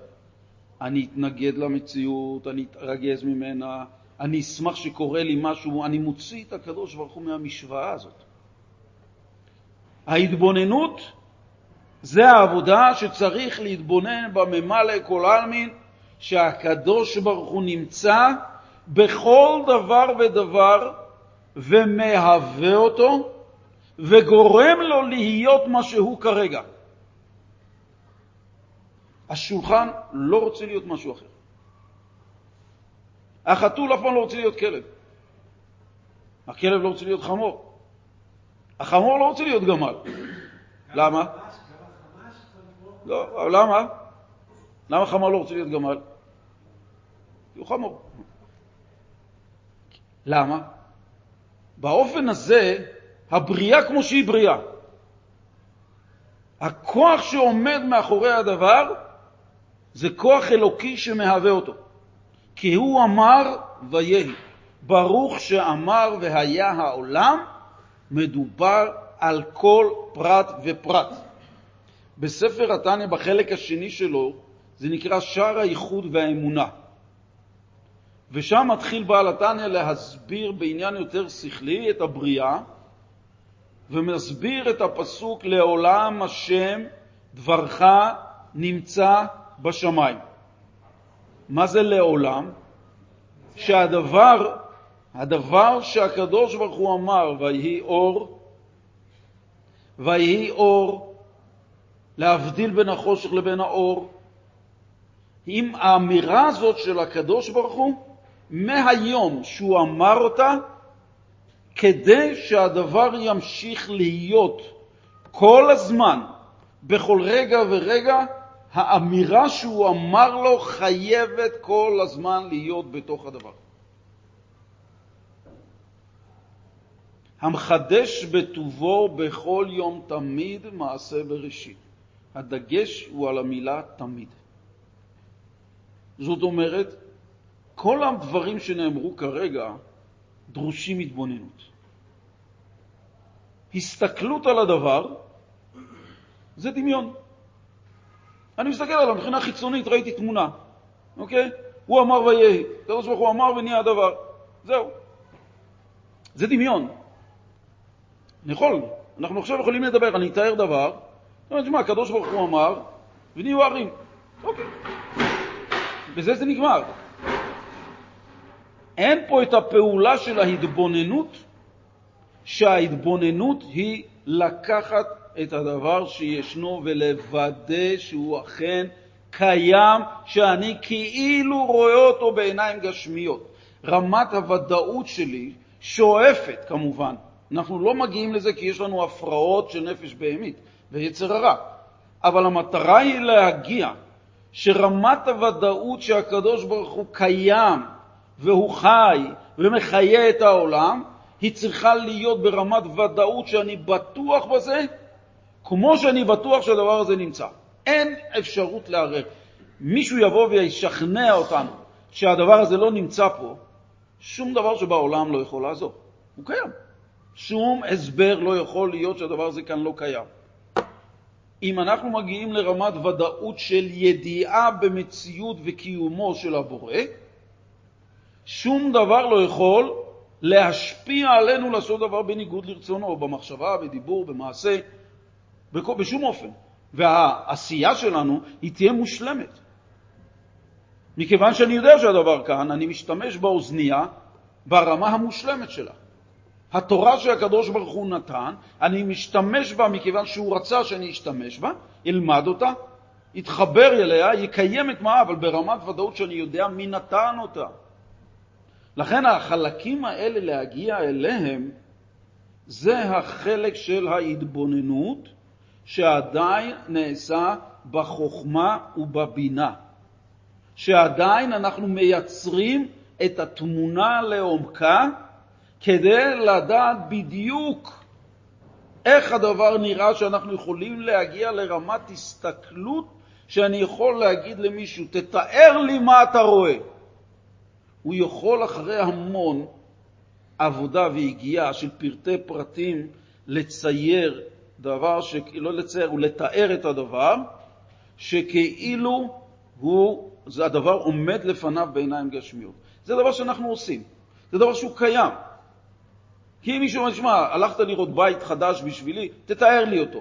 אני אתנגד למציאות, אני אתרגז ממנה, אני אשמח שקורה לי משהו, אני מוציא את הקדוש ברוך הוא מהמשוואה הזאת. ההתבוננות זה העבודה שצריך להתבונן בממלא כל עלמין, שהקדוש ברוך הוא נמצא בכל דבר ודבר ומהווה אותו וגורם לו להיות מה שהוא כרגע. השולחן לא רוצה להיות משהו אחר. החתול אף פעם לא רוצה להיות כלב. הכלב לא רוצה להיות חמור. החמור לא רוצה להיות גמל. למה? לא, למה? למה חמור לא רוצה להיות גמל? כי הוא חמור. למה? באופן הזה, הבריאה כמו שהיא בריאה. הכוח שעומד מאחורי הדבר זה כוח אלוקי שמהווה אותו. כי הוא אמר ויהי. ברוך שאמר והיה העולם, מדובר על כל פרט ופרט. בספר התניא, בחלק השני שלו, זה נקרא שער הייחוד והאמונה. ושם מתחיל בעל התניא להסביר בעניין יותר שכלי את הבריאה, ומסביר את הפסוק לעולם השם דברך נמצא בשמיים. מה זה לעולם? שהדבר, הדבר שהקדוש ברוך הוא אמר, ויהי אור, ויהי אור, להבדיל בין החושך לבין האור, עם האמירה הזאת של הקדוש ברוך הוא, מהיום שהוא אמר אותה, כדי שהדבר ימשיך להיות כל הזמן, בכל רגע ורגע, האמירה שהוא אמר לו חייבת כל הזמן להיות בתוך הדבר. המחדש בטובו בכל יום תמיד מעשה בראשית. הדגש הוא על המילה תמיד. זאת אומרת, כל הדברים שנאמרו כרגע דרושים התבוננות. הסתכלות על הדבר זה דמיון. אני מסתכל עליו מבחינה חיצונית, ראיתי תמונה, אוקיי? הוא אמר ויהי, הקדוש ברוך הוא אמר ונהיה הדבר. זהו. זה דמיון. אני יכול, אנחנו עכשיו יכולים לדבר, אני אתאר דבר, תשמע, הקדוש ברוך הוא אמר ונהיו ערים. אוקיי. בזה זה נגמר. אין פה את הפעולה של ההתבוננות, שההתבוננות היא לקחת את הדבר שישנו ולוודא שהוא אכן קיים, שאני כאילו רואה אותו בעיניים גשמיות. רמת הוודאות שלי שואפת, כמובן. אנחנו לא מגיעים לזה כי יש לנו הפרעות של נפש בהמית ויצר הרע. אבל המטרה היא להגיע שרמת הוודאות שהקדוש ברוך הוא קיים והוא חי ומחיה את העולם, היא צריכה להיות ברמת ודאות שאני בטוח בזה, כמו שאני בטוח שהדבר הזה נמצא. אין אפשרות לערער. מישהו יבוא וישכנע אותנו שהדבר הזה לא נמצא פה, שום דבר שבעולם לא יכול לעזור. הוא קיים. שום הסבר לא יכול להיות שהדבר הזה כאן לא קיים. אם אנחנו מגיעים לרמת ודאות של ידיעה במציאות וקיומו של הבורא, שום דבר לא יכול להשפיע עלינו לעשות דבר בניגוד לרצונו, במחשבה, בדיבור, במעשה, בשום אופן. והעשייה שלנו היא תהיה מושלמת. מכיוון שאני יודע שהדבר כאן, אני משתמש באוזנייה ברמה המושלמת שלה. התורה שהקדוש ברוך הוא נתן, אני משתמש בה מכיוון שהוא רצה שאני אשתמש בה, אלמד אותה, יתחבר אליה, יקיים את מה, אבל ברמת ודאות שאני יודע מי נתן אותה. לכן החלקים האלה להגיע אליהם, זה החלק של ההתבוננות שעדיין נעשה בחוכמה ובבינה, שעדיין אנחנו מייצרים את התמונה לעומקה כדי לדעת בדיוק איך הדבר נראה שאנחנו יכולים להגיע לרמת הסתכלות שאני יכול להגיד למישהו, תתאר לי מה אתה רואה. הוא יכול אחרי המון עבודה והגיעה של פרטי פרטים לצייר דבר, ש... לא לצייר, הוא לתאר את הדבר, שכאילו הוא, זה הדבר עומד לפניו בעיניים גשמיות. זה דבר שאנחנו עושים, זה דבר שהוא קיים. כי אם מישהו אומר, שמע, הלכת לראות בית חדש בשבילי, תתאר לי אותו.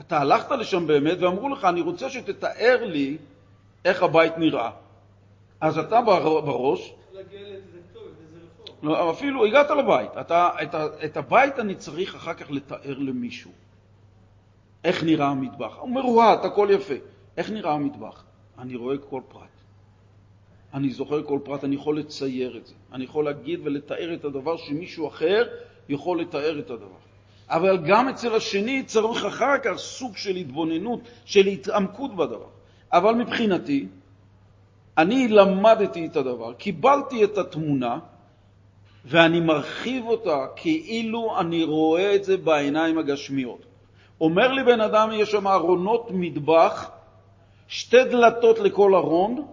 אתה הלכת לשם באמת ואמרו לך, אני רוצה שתתאר לי איך הבית נראה. אז אתה בראש... לא, אפילו הגעת לבית. אתה, את, את הבית אני צריך אחר כך לתאר למישהו. איך נראה המטבח? הוא מרוהט, הכל יפה. איך נראה המטבח? אני רואה כל פרט. אני זוכר כל פרט, אני יכול לצייר את זה. אני יכול להגיד ולתאר את הדבר שמישהו אחר יכול לתאר את הדבר. אבל גם אצל השני צריך אחר כך סוג של התבוננות, של התעמקות בדבר. אבל מבחינתי, אני למדתי את הדבר, קיבלתי את התמונה, ואני מרחיב אותה כאילו אני רואה את זה בעיניים הגשמיות. אומר לי בן אדם, יש שם ארונות מטבח, שתי דלתות לכל ארון,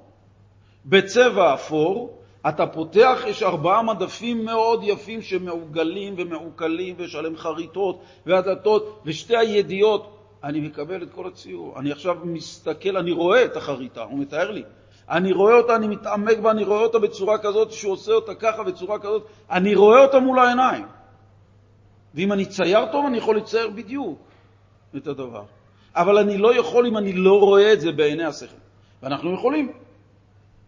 בצבע אפור, אתה פותח, יש ארבעה מדפים מאוד יפים שמעוגלים ומעוקלים, ויש עליהם חריטות והדלתות, ושתי הידיעות. אני מקבל את כל הציור. אני עכשיו מסתכל, אני רואה את החריטה, הוא מתאר לי. אני רואה אותה, אני מתעמק בה, אני רואה אותה בצורה כזאת, שהוא עושה אותה ככה, בצורה כזאת, אני רואה אותה מול העיניים. ואם אני צייר טוב, אני יכול לצייר בדיוק את הדבר. אבל אני לא יכול אם אני לא רואה את זה בעיני השכל. ואנחנו יכולים.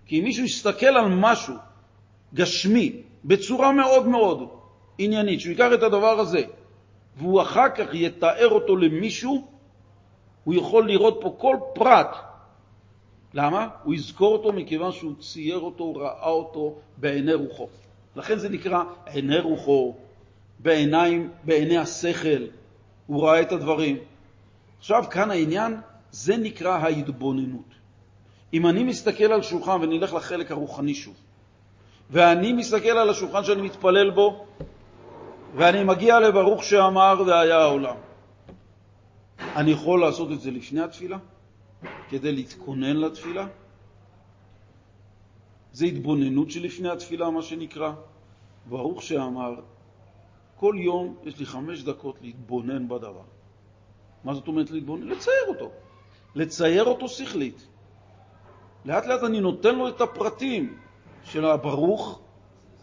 כי אם מישהו יסתכל על משהו גשמי בצורה מאוד מאוד עניינית, שהוא ייקח את הדבר הזה והוא אחר כך יתאר אותו למישהו, הוא יכול לראות פה כל פרט. למה? הוא יזכור אותו מכיוון שהוא צייר אותו, ראה אותו בעיני רוחו. לכן זה נקרא עיני רוחו, בעיניים, בעיני השכל, הוא ראה את הדברים. עכשיו, כאן העניין, זה נקרא ההתבוננות. אם אני מסתכל על שולחן, ונלך לחלק הרוחני שוב, ואני מסתכל על השולחן שאני מתפלל בו, ואני מגיע לברוך שאמר והיה העולם, אני יכול לעשות את זה לפני התפילה, כדי להתכונן לתפילה? זה התבוננות שלפני התפילה, מה שנקרא. ברוך שאמר, כל יום יש לי חמש דקות להתבונן בדבר. מה זאת אומרת להתבונן? לצייר אותו. לצייר אותו שכלית. לאט לאט אני נותן לו את הפרטים של הברוך.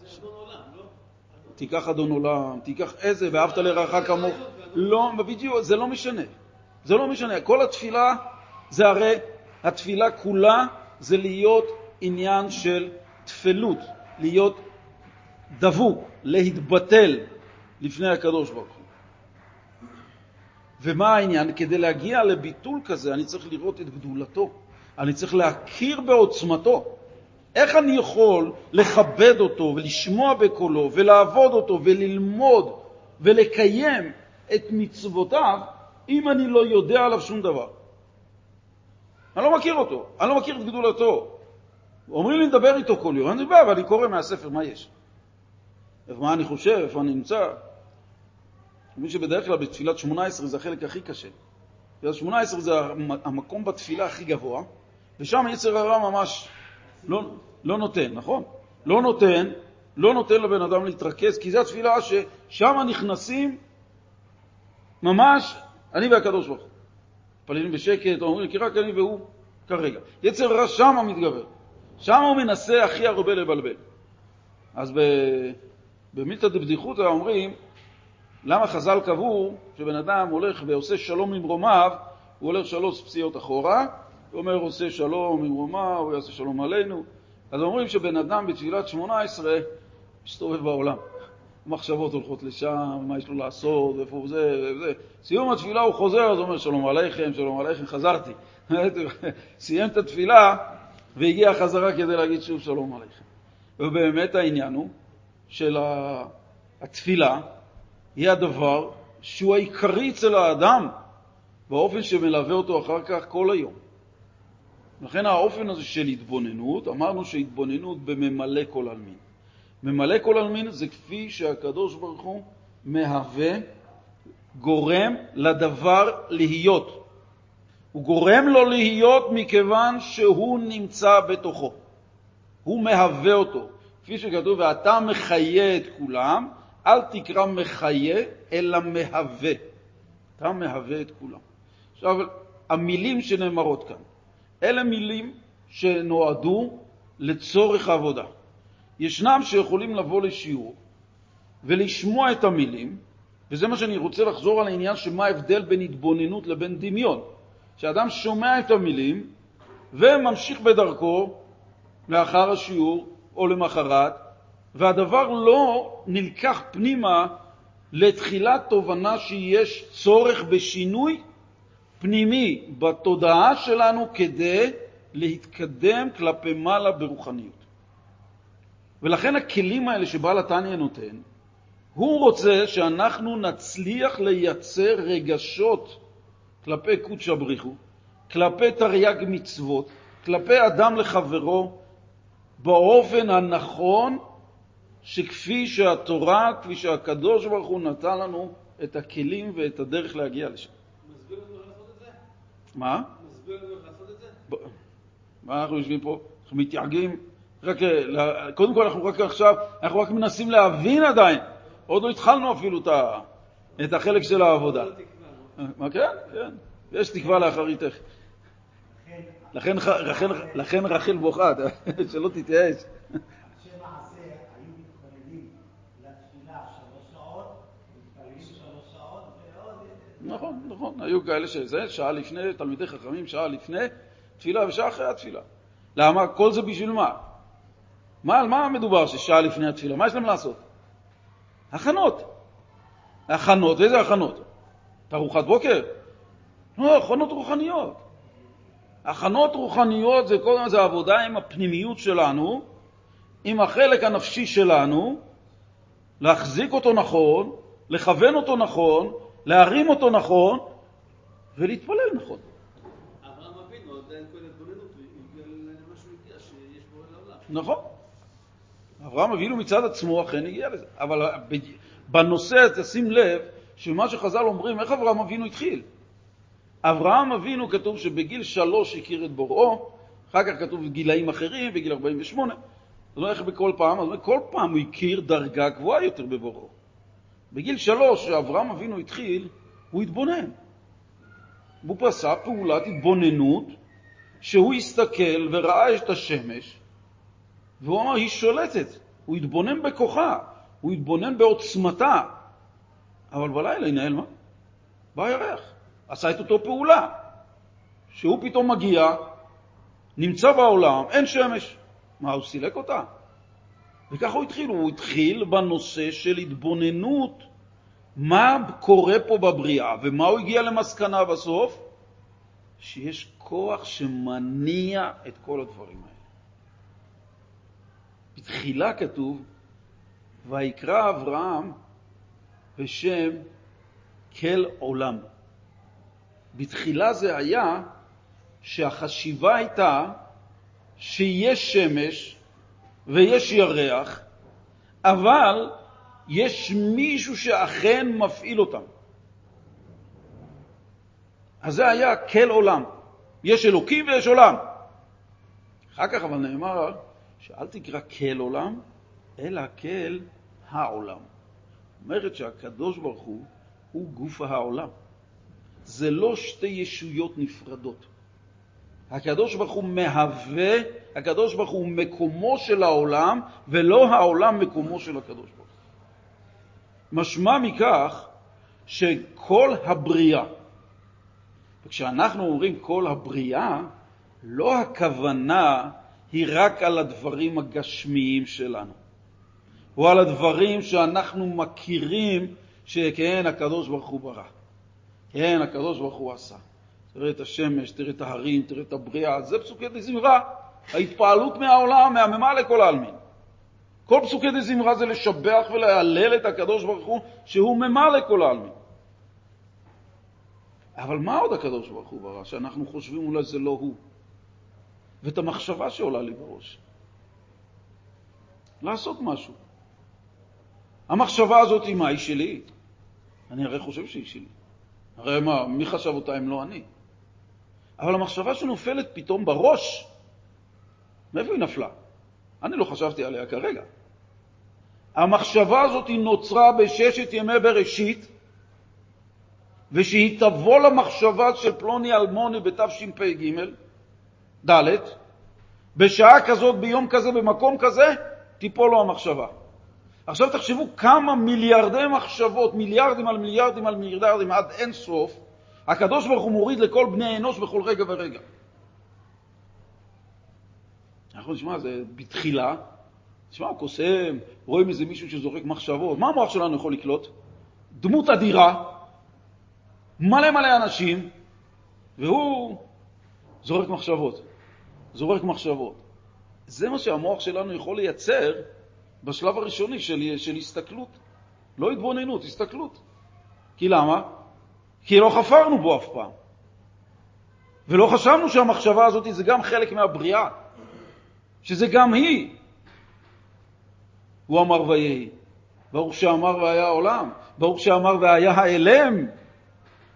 זה אדון עולם, לא? תיקח אדון עולם, תיקח איזה, ואהבת לרעך כמוך. לא, בדיוק, זה לא משנה. זה לא משנה. כל התפילה, זה הרי, התפילה כולה זה להיות עניין של תפלות, להיות דבוק, להתבטל לפני הקדוש ברוך הוא. ומה העניין? כדי להגיע לביטול כזה, אני צריך לראות את גדולתו. אני צריך להכיר בעוצמתו. איך אני יכול לכבד אותו ולשמוע בקולו ולעבוד אותו וללמוד ולקיים את מצוותיו אם אני לא יודע עליו שום דבר? אני לא מכיר אותו, אני לא מכיר את גדולתו. אומרים לי לדבר איתו כל יום, אני בא ואני קורא מהספר מה יש. מה אני חושב, איפה אני נמצא. מי שבדרך כלל בתפילת 18 זה החלק הכי קשה. תפילת 18 זה המקום בתפילה הכי גבוה, ושם יצר הרע ממש לא, לא נותן, נכון? לא נותן, לא נותן לבן אדם להתרכז, כי זו התפילה ששם נכנסים ממש אני והקדוש ברוך הוא. מתפללים בשקט, אומרים כי רק אני והוא כרגע. יצר רע שמה מתגבר. שמה הוא מנסה הכי הרבה לבלבל. אז במילתא דבדיחותא אומרים, למה חז"ל קבעו שבן אדם הולך ועושה שלום עם רומיו, הוא הולך שלוש פסיעות אחורה, הוא אומר עושה שלום עם רומיו, הוא יעשה שלום עלינו. אז אומרים שבן אדם בתפילת שמונה עשרה מסתובב בעולם. מחשבות הולכות לשם, מה יש לו לעשות, איפה הוא זה, וזה. סיום התפילה הוא חוזר, אז הוא אומר שלום עליכם, שלום עליכם, חזרתי. <laughs> סיים את התפילה והגיע חזרה כדי להגיד שוב שלום עליכם. ובאמת העניין הוא של התפילה היא הדבר שהוא העיקרי אצל האדם באופן שמלווה אותו אחר כך כל היום. לכן האופן הזה של התבוננות, אמרנו שהתבוננות בממלא כל עלמין. ממלא כל עלמין זה כפי שהקדוש ברוך הוא מהווה, גורם לדבר להיות. הוא גורם לו להיות מכיוון שהוא נמצא בתוכו. הוא מהווה אותו. כפי שכתוב, ואתה מחיה את כולם, אל תקרא מחיה, אלא מהווה. אתה מהווה את כולם. עכשיו, המילים שנאמרות כאן, אלה מילים שנועדו לצורך העבודה. ישנם שיכולים לבוא לשיעור ולשמוע את המילים, וזה מה שאני רוצה לחזור על העניין של מה ההבדל בין התבוננות לבין דמיון. שאדם שומע את המילים וממשיך בדרכו לאחר השיעור או למחרת, והדבר לא נלקח פנימה לתחילת תובנה שיש צורך בשינוי פנימי בתודעה שלנו כדי להתקדם כלפי מעלה ברוחניות. ולכן הכלים האלה שבעל התניא נותן, הוא רוצה שאנחנו נצליח לייצר רגשות כלפי קודשא בריחו, כלפי תרי"ג מצוות, כלפי אדם לחברו, באופן הנכון, שכפי שהתורה, כפי שהקדוש ברוך הוא נתן לנו את הכלים ואת הדרך להגיע לשם. מסביר לנו איך לעשות את זה? מה? מסביר לנו איך לעשות את זה? מה אנחנו יושבים פה? אנחנו מתייעגים רק, קודם כל אנחנו רק עכשיו, אנחנו רק מנסים להבין עדיין. עוד לא התחלנו אפילו את החלק של העבודה. מה כן? כן. יש תקווה לאחריתך. לכן, לכן, לכן רחל בוכה, <laughs> שלא תתייאש. נכון, נכון, היו כאלה שזה, שעה לפני, תלמידי חכמים, שעה לפני תפילה ושעה אחרי התפילה. למה? כל זה בשביל מה? מה, על מה מדובר ששעה לפני התפילה? מה יש להם לעשות? הכנות. הכנות, איזה הכנות? תערוכת בוקר? לא, הכנות רוחניות. הכנות רוחניות זה כל זה עבודה עם הפנימיות שלנו, עם החלק הנפשי שלנו, להחזיק אותו נכון, לכוון אותו נכון, להרים אותו נכון, ולהתפלל נכון. אברהם אבינו עדיין כל התבוננות, הוא הגיע למה שהוא הגיע, שיש בו לעולם. נכון. אברהם אבינו מצד עצמו אכן הגיע לזה. אבל בנושא, תשים לב, שמה שחז"ל אומרים, איך אברהם אבינו התחיל? אברהם אבינו כתוב שבגיל שלוש הכיר את בוראו, אחר כך כתוב בגילאים אחרים, בגיל 48. זאת אומרת, איך בכל פעם? אז כל פעם הוא הכיר דרגה גבוהה יותר בבוראו. בגיל שלוש, כשאברהם אבינו התחיל, הוא התבונן. הוא פסע פעולת התבוננות, שהוא הסתכל וראה את השמש, והוא אמר, היא שולטת. הוא התבונן בכוחה, הוא התבונן בעוצמתה. אבל בלילה ינהל מה? בא הירח. עשה את אותו פעולה. שהוא פתאום מגיע, נמצא בעולם, אין שמש. מה, הוא סילק אותה? וככה הוא התחיל. הוא התחיל בנושא של התבוננות, מה קורה פה בבריאה, ומה הוא הגיע למסקנה בסוף? שיש כוח שמניע את כל הדברים האלה. בתחילה כתוב, ויקרא אברהם בשם כל עולם. בתחילה זה היה שהחשיבה הייתה שיש שמש ויש ירח, אבל יש מישהו שאכן מפעיל אותם. אז זה היה כל עולם. יש אלוקים ויש עולם. אחר כך אבל נאמר שאל תקרא כל עולם, אלא כל העולם. אומרת שהקדוש ברוך הוא הוא גוף העולם. זה לא שתי ישויות נפרדות. הקדוש ברוך הוא מהווה, הקדוש ברוך הוא מקומו של העולם, ולא העולם מקומו של הקדוש ברוך הוא. משמע מכך שכל הבריאה, וכשאנחנו אומרים כל הבריאה, לא הכוונה היא רק על הדברים הגשמיים שלנו, או על הדברים שאנחנו מכירים שכן הקדוש ברוך הוא ברא, כן הקדוש ברוך הוא עשה. תראה את השמש, תראה את ההרים, תראה את הבריאה, זה פסוקי דזמרה, ההתפעלות מהעולם, מהממה לכל העלמין. כל פסוקי דזמרה זה לשבח ולהלל את הקדוש ברוך הוא שהוא ממה לכל העלמין. אבל מה עוד הקדוש ברוך הוא ברא, שאנחנו חושבים אולי זה לא הוא? ואת המחשבה שעולה לי בראש. לעשות משהו. המחשבה הזאת מה? היא שלי. אני הרי חושב שהיא שלי. הרי מה, מי חשב אותה אם לא אני? אבל המחשבה שנופלת פתאום בראש, מאיפה היא נפלה? אני לא חשבתי עליה כרגע. המחשבה הזאת היא נוצרה בששת ימי בראשית, ושהיא תבוא למחשבה של פלוני אלמוני בתשפ"ג, ד', בשעה כזאת, ביום כזה, במקום כזה, תיפול לו המחשבה. עכשיו תחשבו כמה מיליארדי מחשבות, מיליארדים על מיליארדים על מיליארדים עד אין סוף, הקדוש ברוך הוא מוריד לכל בני האנוש בכל רגע ורגע. אנחנו נשמע, זה בתחילה, נשמע קוסם, רואים איזה מישהו שזורק מחשבות, מה המוח שלנו יכול לקלוט? דמות אדירה, מלא מלא אנשים, והוא זורק מחשבות. זורק מחשבות. זה מה שהמוח שלנו יכול לייצר בשלב הראשוני של, של הסתכלות. לא התבוננות, הסתכלות. כי למה? כי לא חפרנו בו אף פעם. ולא חשבנו שהמחשבה הזאת זה גם חלק מהבריאה, שזה גם היא. הוא אמר ויהי. ברוך שאמר והיה העולם, ברוך שאמר והיה האלם.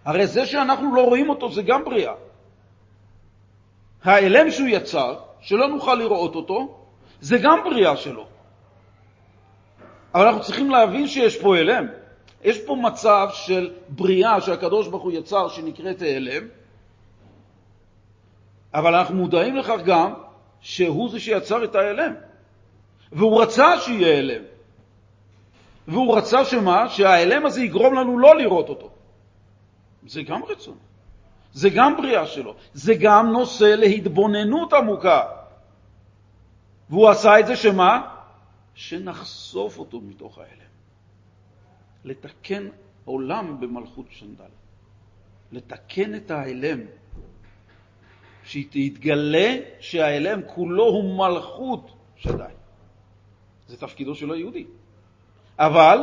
הרי זה שאנחנו לא רואים אותו זה גם בריאה. האלם שהוא יצר, שלא נוכל לראות אותו, זה גם בריאה שלו. אבל אנחנו צריכים להבין שיש פה אלם. יש פה מצב של בריאה שהקדוש ברוך הוא יצר שנקראת אלם, אבל אנחנו מודעים לכך גם שהוא זה שיצר את האלם. והוא רצה שיהיה אלם. והוא רצה שמה? שהאלם הזה יגרום לנו לא לראות אותו. זה גם רצון. זה גם בריאה שלו. זה גם נושא להתבוננות עמוקה. והוא עשה את זה שמה? שנחשוף אותו מתוך ההלם. לתקן עולם במלכות שנדל. לתקן את ההלם. שיתגלה שההלם כולו הוא מלכות שדי. זה תפקידו של היהודי. אבל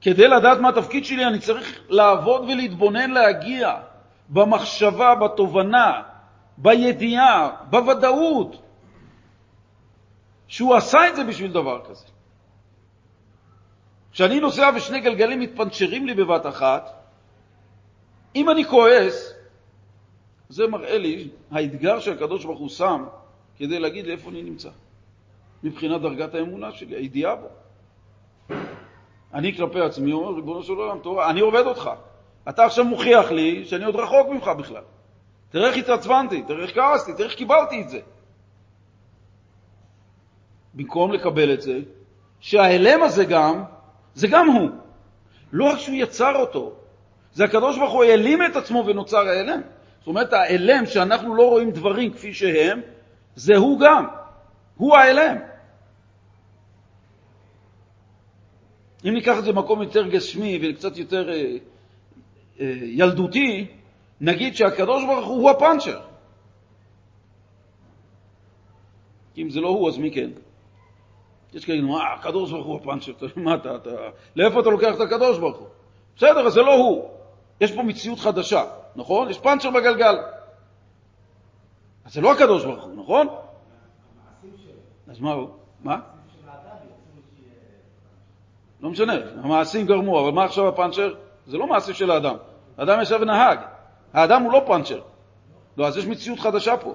כדי לדעת מה התפקיד שלי, אני צריך לעבוד ולהתבונן, להגיע במחשבה, בתובנה, בידיעה, בוודאות, שהוא עשה את זה בשביל דבר כזה. כשאני נוסע ושני גלגלים מתפנצ'רים לי בבת אחת, אם אני כועס, זה מראה לי האתגר שהקדוש ברוך הוא שם כדי להגיד לי איפה אני נמצא, מבחינת דרגת האמונה שלי, הידיעה בו. אני כלפי עצמי אומר, ריבונו של עולם, אני עובד אותך. אתה עכשיו מוכיח לי שאני עוד רחוק ממך בכלל. תראה איך התעצבנתי, תראה איך כעסתי, תראה איך קיבלתי את זה. במקום לקבל את זה, שההלם הזה גם, זה גם הוא. לא רק שהוא יצר אותו, זה הקדוש ברוך הוא העלים את עצמו ונוצר ההלם. זאת אומרת, ההלם שאנחנו לא רואים דברים כפי שהם, זה הוא גם. הוא ההלם. אם ניקח את זה במקום יותר גשמי וקצת יותר אה, ילדותי, נגיד שהקדוש ברוך הוא הפאנצ'ר. כי אם זה לא הוא, אז מי כן? יש כאלה, מה, הקדוש ברוך הוא הפאנצ'ר, מה אתה, אתה, לאיפה אתה לוקח את הקדוש ברוך הוא? בסדר, זה לא הוא. יש פה מציאות חדשה, נכון? יש פאנצ'ר בגלגל. אז זה לא הקדוש ברוך הוא, נכון? אז מה הוא? מה? לא משנה, המעשים גרמו, אבל מה עכשיו הפאנצ'ר? זה לא מעשה של האדם. האדם ישב ונהג. האדם הוא לא פאנצ'ר. לא, אז יש מציאות חדשה פה.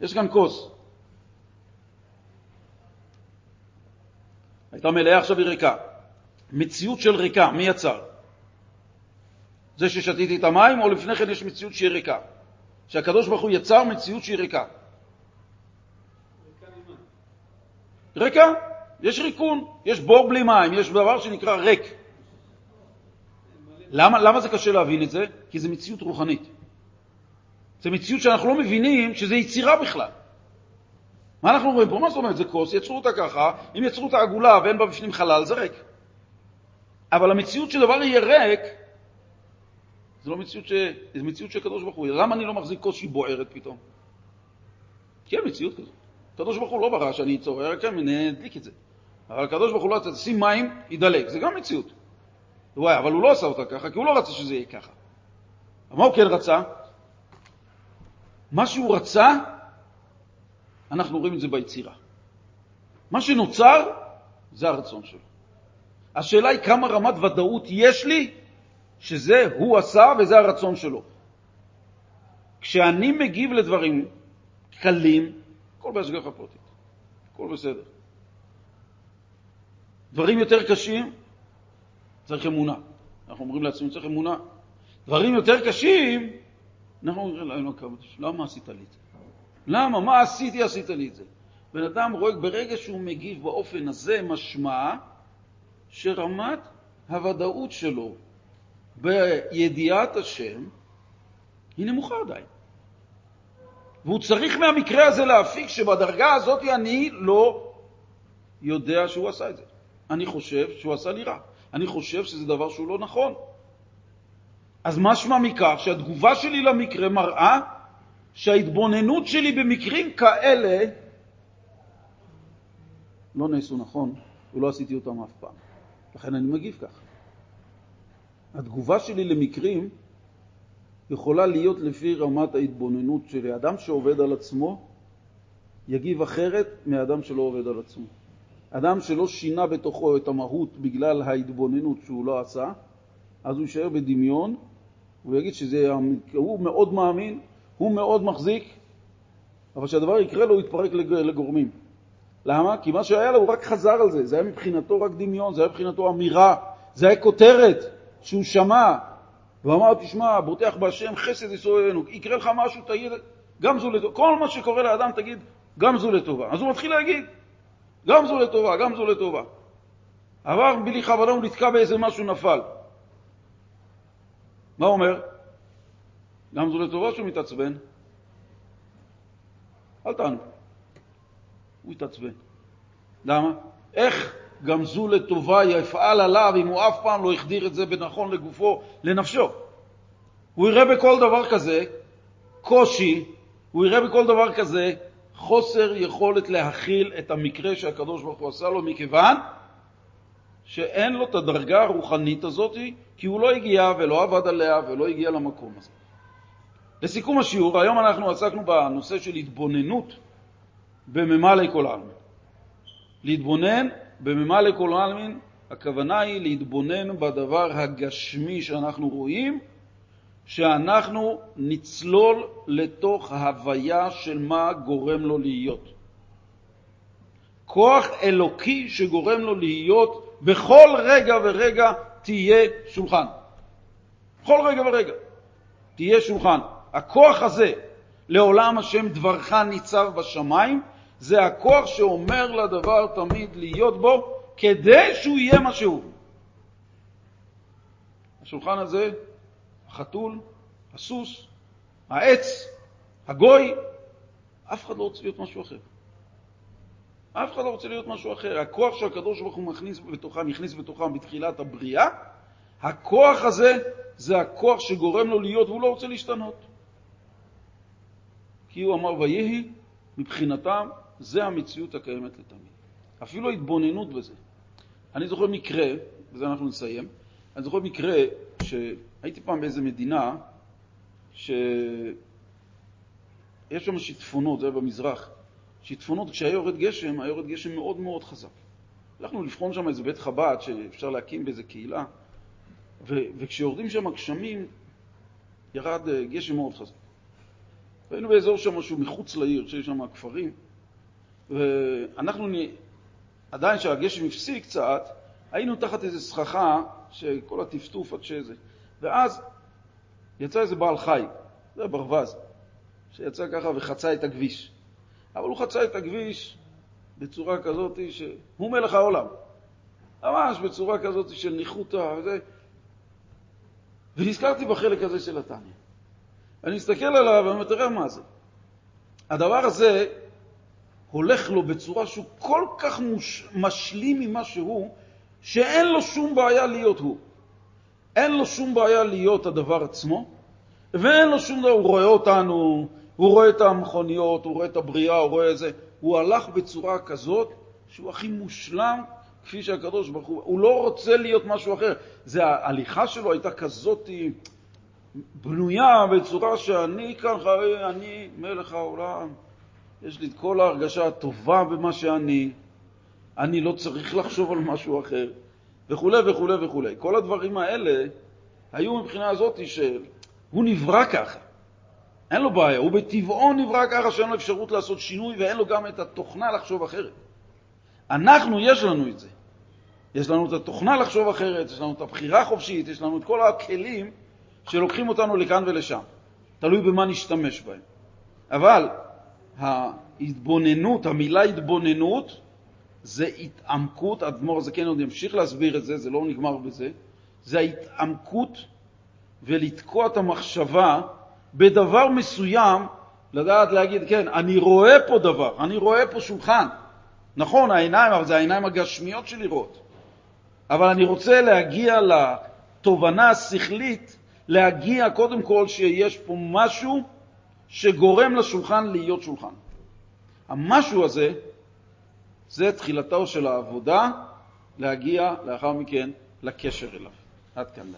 יש כאן כוס. הייתה מלאה, עכשיו היא ריקה. מציאות של ריקה, מי יצר? זה ששתיתי את המים, או לפני כן יש מציאות שהיא ריקה? שהקדוש ברוך הוא יצר מציאות שהיא ריקה. ריקה, יש ריקון, יש בור בלי מים, יש דבר שנקרא ריק. למה, למה זה קשה להבין את זה? כי זו מציאות רוחנית. זו מציאות שאנחנו לא מבינים שזה יצירה בכלל. מה אנחנו אומרים פה? מה זאת אומרת? זה כוס, יצרו אותה ככה, אם יצרו אותה עגולה ואין בה בפנים חלל, זה ריק. אבל המציאות שדבר יהיה ריק, זו לא מציאות, ש... זו מציאות של הקדוש ברוך הוא. למה אני לא מחזיק כוס שהיא בוערת פתאום? כי אין מציאות כזאת. הקדוש ברוך הוא לא ברא שאני אצור, רק אני אדליק את זה. אבל הקדוש ברוך הוא לא רצה, תשים מים, ידלק. זה גם מציאות. וואי, אבל הוא לא עשה אותה ככה, כי הוא לא רצה שזה יהיה ככה. מה הוא כן רצה? מה שהוא רצה, אנחנו רואים את זה ביצירה. מה שנוצר, זה הרצון שלו. השאלה היא כמה רמת ודאות יש לי שזה הוא עשה וזה הרצון שלו. כשאני מגיב לדברים קלים, הכל בהשגחה פרטית, הכל בסדר. דברים יותר קשים, צריך אמונה. אנחנו אומרים לעצמנו, צריך אמונה. דברים יותר קשים, אנחנו אומרים הקדוש, למה עשית לי את זה? למה? מה עשיתי, עשית לי את זה? בן אדם רואה, ברגע שהוא מגיב באופן הזה, משמע שרמת הוודאות שלו בידיעת השם היא נמוכה עדיין. והוא צריך מהמקרה הזה להפיק שבדרגה הזאת אני לא יודע שהוא עשה את זה. אני חושב שהוא עשה לי רע. אני חושב שזה דבר שהוא לא נכון. אז משמע מכך שהתגובה שלי למקרה מראה שההתבוננות שלי במקרים כאלה לא נעשו נכון, ולא עשיתי אותם אף פעם. לכן אני מגיב ככה. התגובה שלי למקרים יכולה להיות לפי רמת ההתבוננות שלי. אדם שעובד על עצמו יגיב אחרת מאדם שלא עובד על עצמו. אדם שלא שינה בתוכו את המהות בגלל ההתבוננות שהוא לא עשה, אז הוא יישאר בדמיון, הוא יגיד שזה, הוא מאוד מאמין, הוא מאוד מחזיק, אבל כשהדבר יקרה לו הוא יתפרק לגורמים. למה? כי מה שהיה לו הוא רק חזר על זה, זה היה מבחינתו רק דמיון, זה היה מבחינתו אמירה, זה היה כותרת שהוא שמע, ואמר, תשמע, בוטח בהשם חסד יסורנו, יקרה לך משהו, תגיד, גם זו לטובה. כל מה שקורה לאדם, תגיד, גם זו לטובה. אז הוא מתחיל להגיד, גם זו לטובה, גם זו לטובה. עבר בלי כוונה, הוא נתקע באיזה משהו, נפל. מה הוא אומר? גם זו לטובה שהוא מתעצבן. אל תענו. הוא יתעצבן. למה? איך גם זו לטובה יפעל עליו אם הוא אף פעם לא החדיר את זה בנכון לגופו, לנפשו? הוא יראה בכל דבר כזה קושי, הוא יראה בכל דבר כזה חוסר יכולת להכיל את המקרה שהקדוש ברוך הוא עשה לו, מכיוון שאין לו את הדרגה הרוחנית הזאת, כי הוא לא הגיע ולא עבד עליה ולא הגיע למקום הזה. לסיכום השיעור, היום אנחנו עסקנו בנושא של התבוננות בממלא כל העלמין. להתבונן בממלא כל העלמין, הכוונה היא להתבונן בדבר הגשמי שאנחנו רואים, שאנחנו נצלול לתוך ההוויה של מה גורם לו להיות. כוח אלוקי שגורם לו להיות בכל רגע ורגע תהיה שולחן. בכל רגע ורגע תהיה שולחן. הכוח הזה, לעולם השם דברך ניצב בשמיים, זה הכוח שאומר לדבר תמיד להיות בו, כדי שהוא יהיה מה שהוא. השולחן הזה, החתול, הסוס, העץ, הגוי, אף אחד לא רוצה להיות משהו אחר. אף אחד לא רוצה להיות משהו אחר. הכוח שהקדוש ברוך הוא מכניס בתוכם, הכניס בתוכם בתחילת הבריאה, הכוח הזה זה הכוח שגורם לו להיות, והוא לא רוצה להשתנות. כי הוא אמר ויהי, מבחינתם, זה המציאות הקיימת לתמיד. אפילו ההתבוננות בזה. אני זוכר מקרה, בזה אנחנו נסיים, אני זוכר מקרה שהייתי פעם באיזה מדינה שיש שם שיטפונות, זה היה במזרח, שיטפונות, כשהיה יורד גשם, היה יורד גשם מאוד מאוד חזק. הלכנו לבחון שם איזה בית חב"ד שאפשר להקים באיזה קהילה, ו- וכשיורדים שם גשמים, ירד אה, גשם מאוד חזק. והיינו באזור שם שהוא מחוץ לעיר, שיש שם כפרים, ואנחנו, עדיין כשהגשם הפסיק קצת, היינו תחת איזו סככה, שכל הטפטוף עד שזה. ואז יצא איזה בעל חי, זה ברווז, שיצא ככה וחצה את הכביש. אבל הוא חצה את הכביש בצורה כזאת שהוא מלך העולם. ממש בצורה כזאת של ניחותא וזה. ונזכרתי בחלק הזה של התניא. אני מסתכל עליו ואני אומר, תראה מה זה. הדבר הזה הולך לו בצורה שהוא כל כך מוש... משלים ממה שהוא, שאין לו שום בעיה להיות הוא. אין לו שום בעיה להיות הדבר עצמו, ואין לו שום דבר, הוא רואה אותנו, הוא רואה את המכוניות, הוא רואה את הבריאה, הוא רואה את זה. הוא הלך בצורה כזאת שהוא הכי מושלם כפי שהקדוש ברוך הוא, הוא לא רוצה להיות משהו אחר. זה ההליכה שלו הייתה כזאת בנויה בצורה שאני כאן, אני מלך העולם, יש לי את כל ההרגשה הטובה במה שאני, אני לא צריך לחשוב על משהו אחר, וכו' וכו' וכו'. כל הדברים האלה היו מבחינה הזאת שהוא נברא ככה. אין לו בעיה, הוא בטבעו נברא ככה שאין לו אפשרות לעשות שינוי ואין לו גם את התוכנה לחשוב אחרת. אנחנו, יש לנו את זה. יש לנו את התוכנה לחשוב אחרת, יש לנו את הבחירה החופשית, יש לנו את כל הכלים שלוקחים אותנו לכאן ולשם. תלוי במה נשתמש בהם. אבל ההתבוננות, המילה התבוננות, זה התעמקות, אדמו"ר הזקן עוד ימשיך להסביר את זה, זה לא נגמר בזה, זה ההתעמקות ולתקוע את המחשבה בדבר מסוים, לדעת להגיד, כן, אני רואה פה דבר, אני רואה פה שולחן. נכון, העיניים, אבל זה העיניים הגשמיות של לראות. אבל אני רוצה להגיע לתובנה השכלית, להגיע קודם כל שיש פה משהו שגורם לשולחן להיות שולחן. המשהו הזה, זה תחילתו של העבודה, להגיע לאחר מכן לקשר אליו. עד כאן.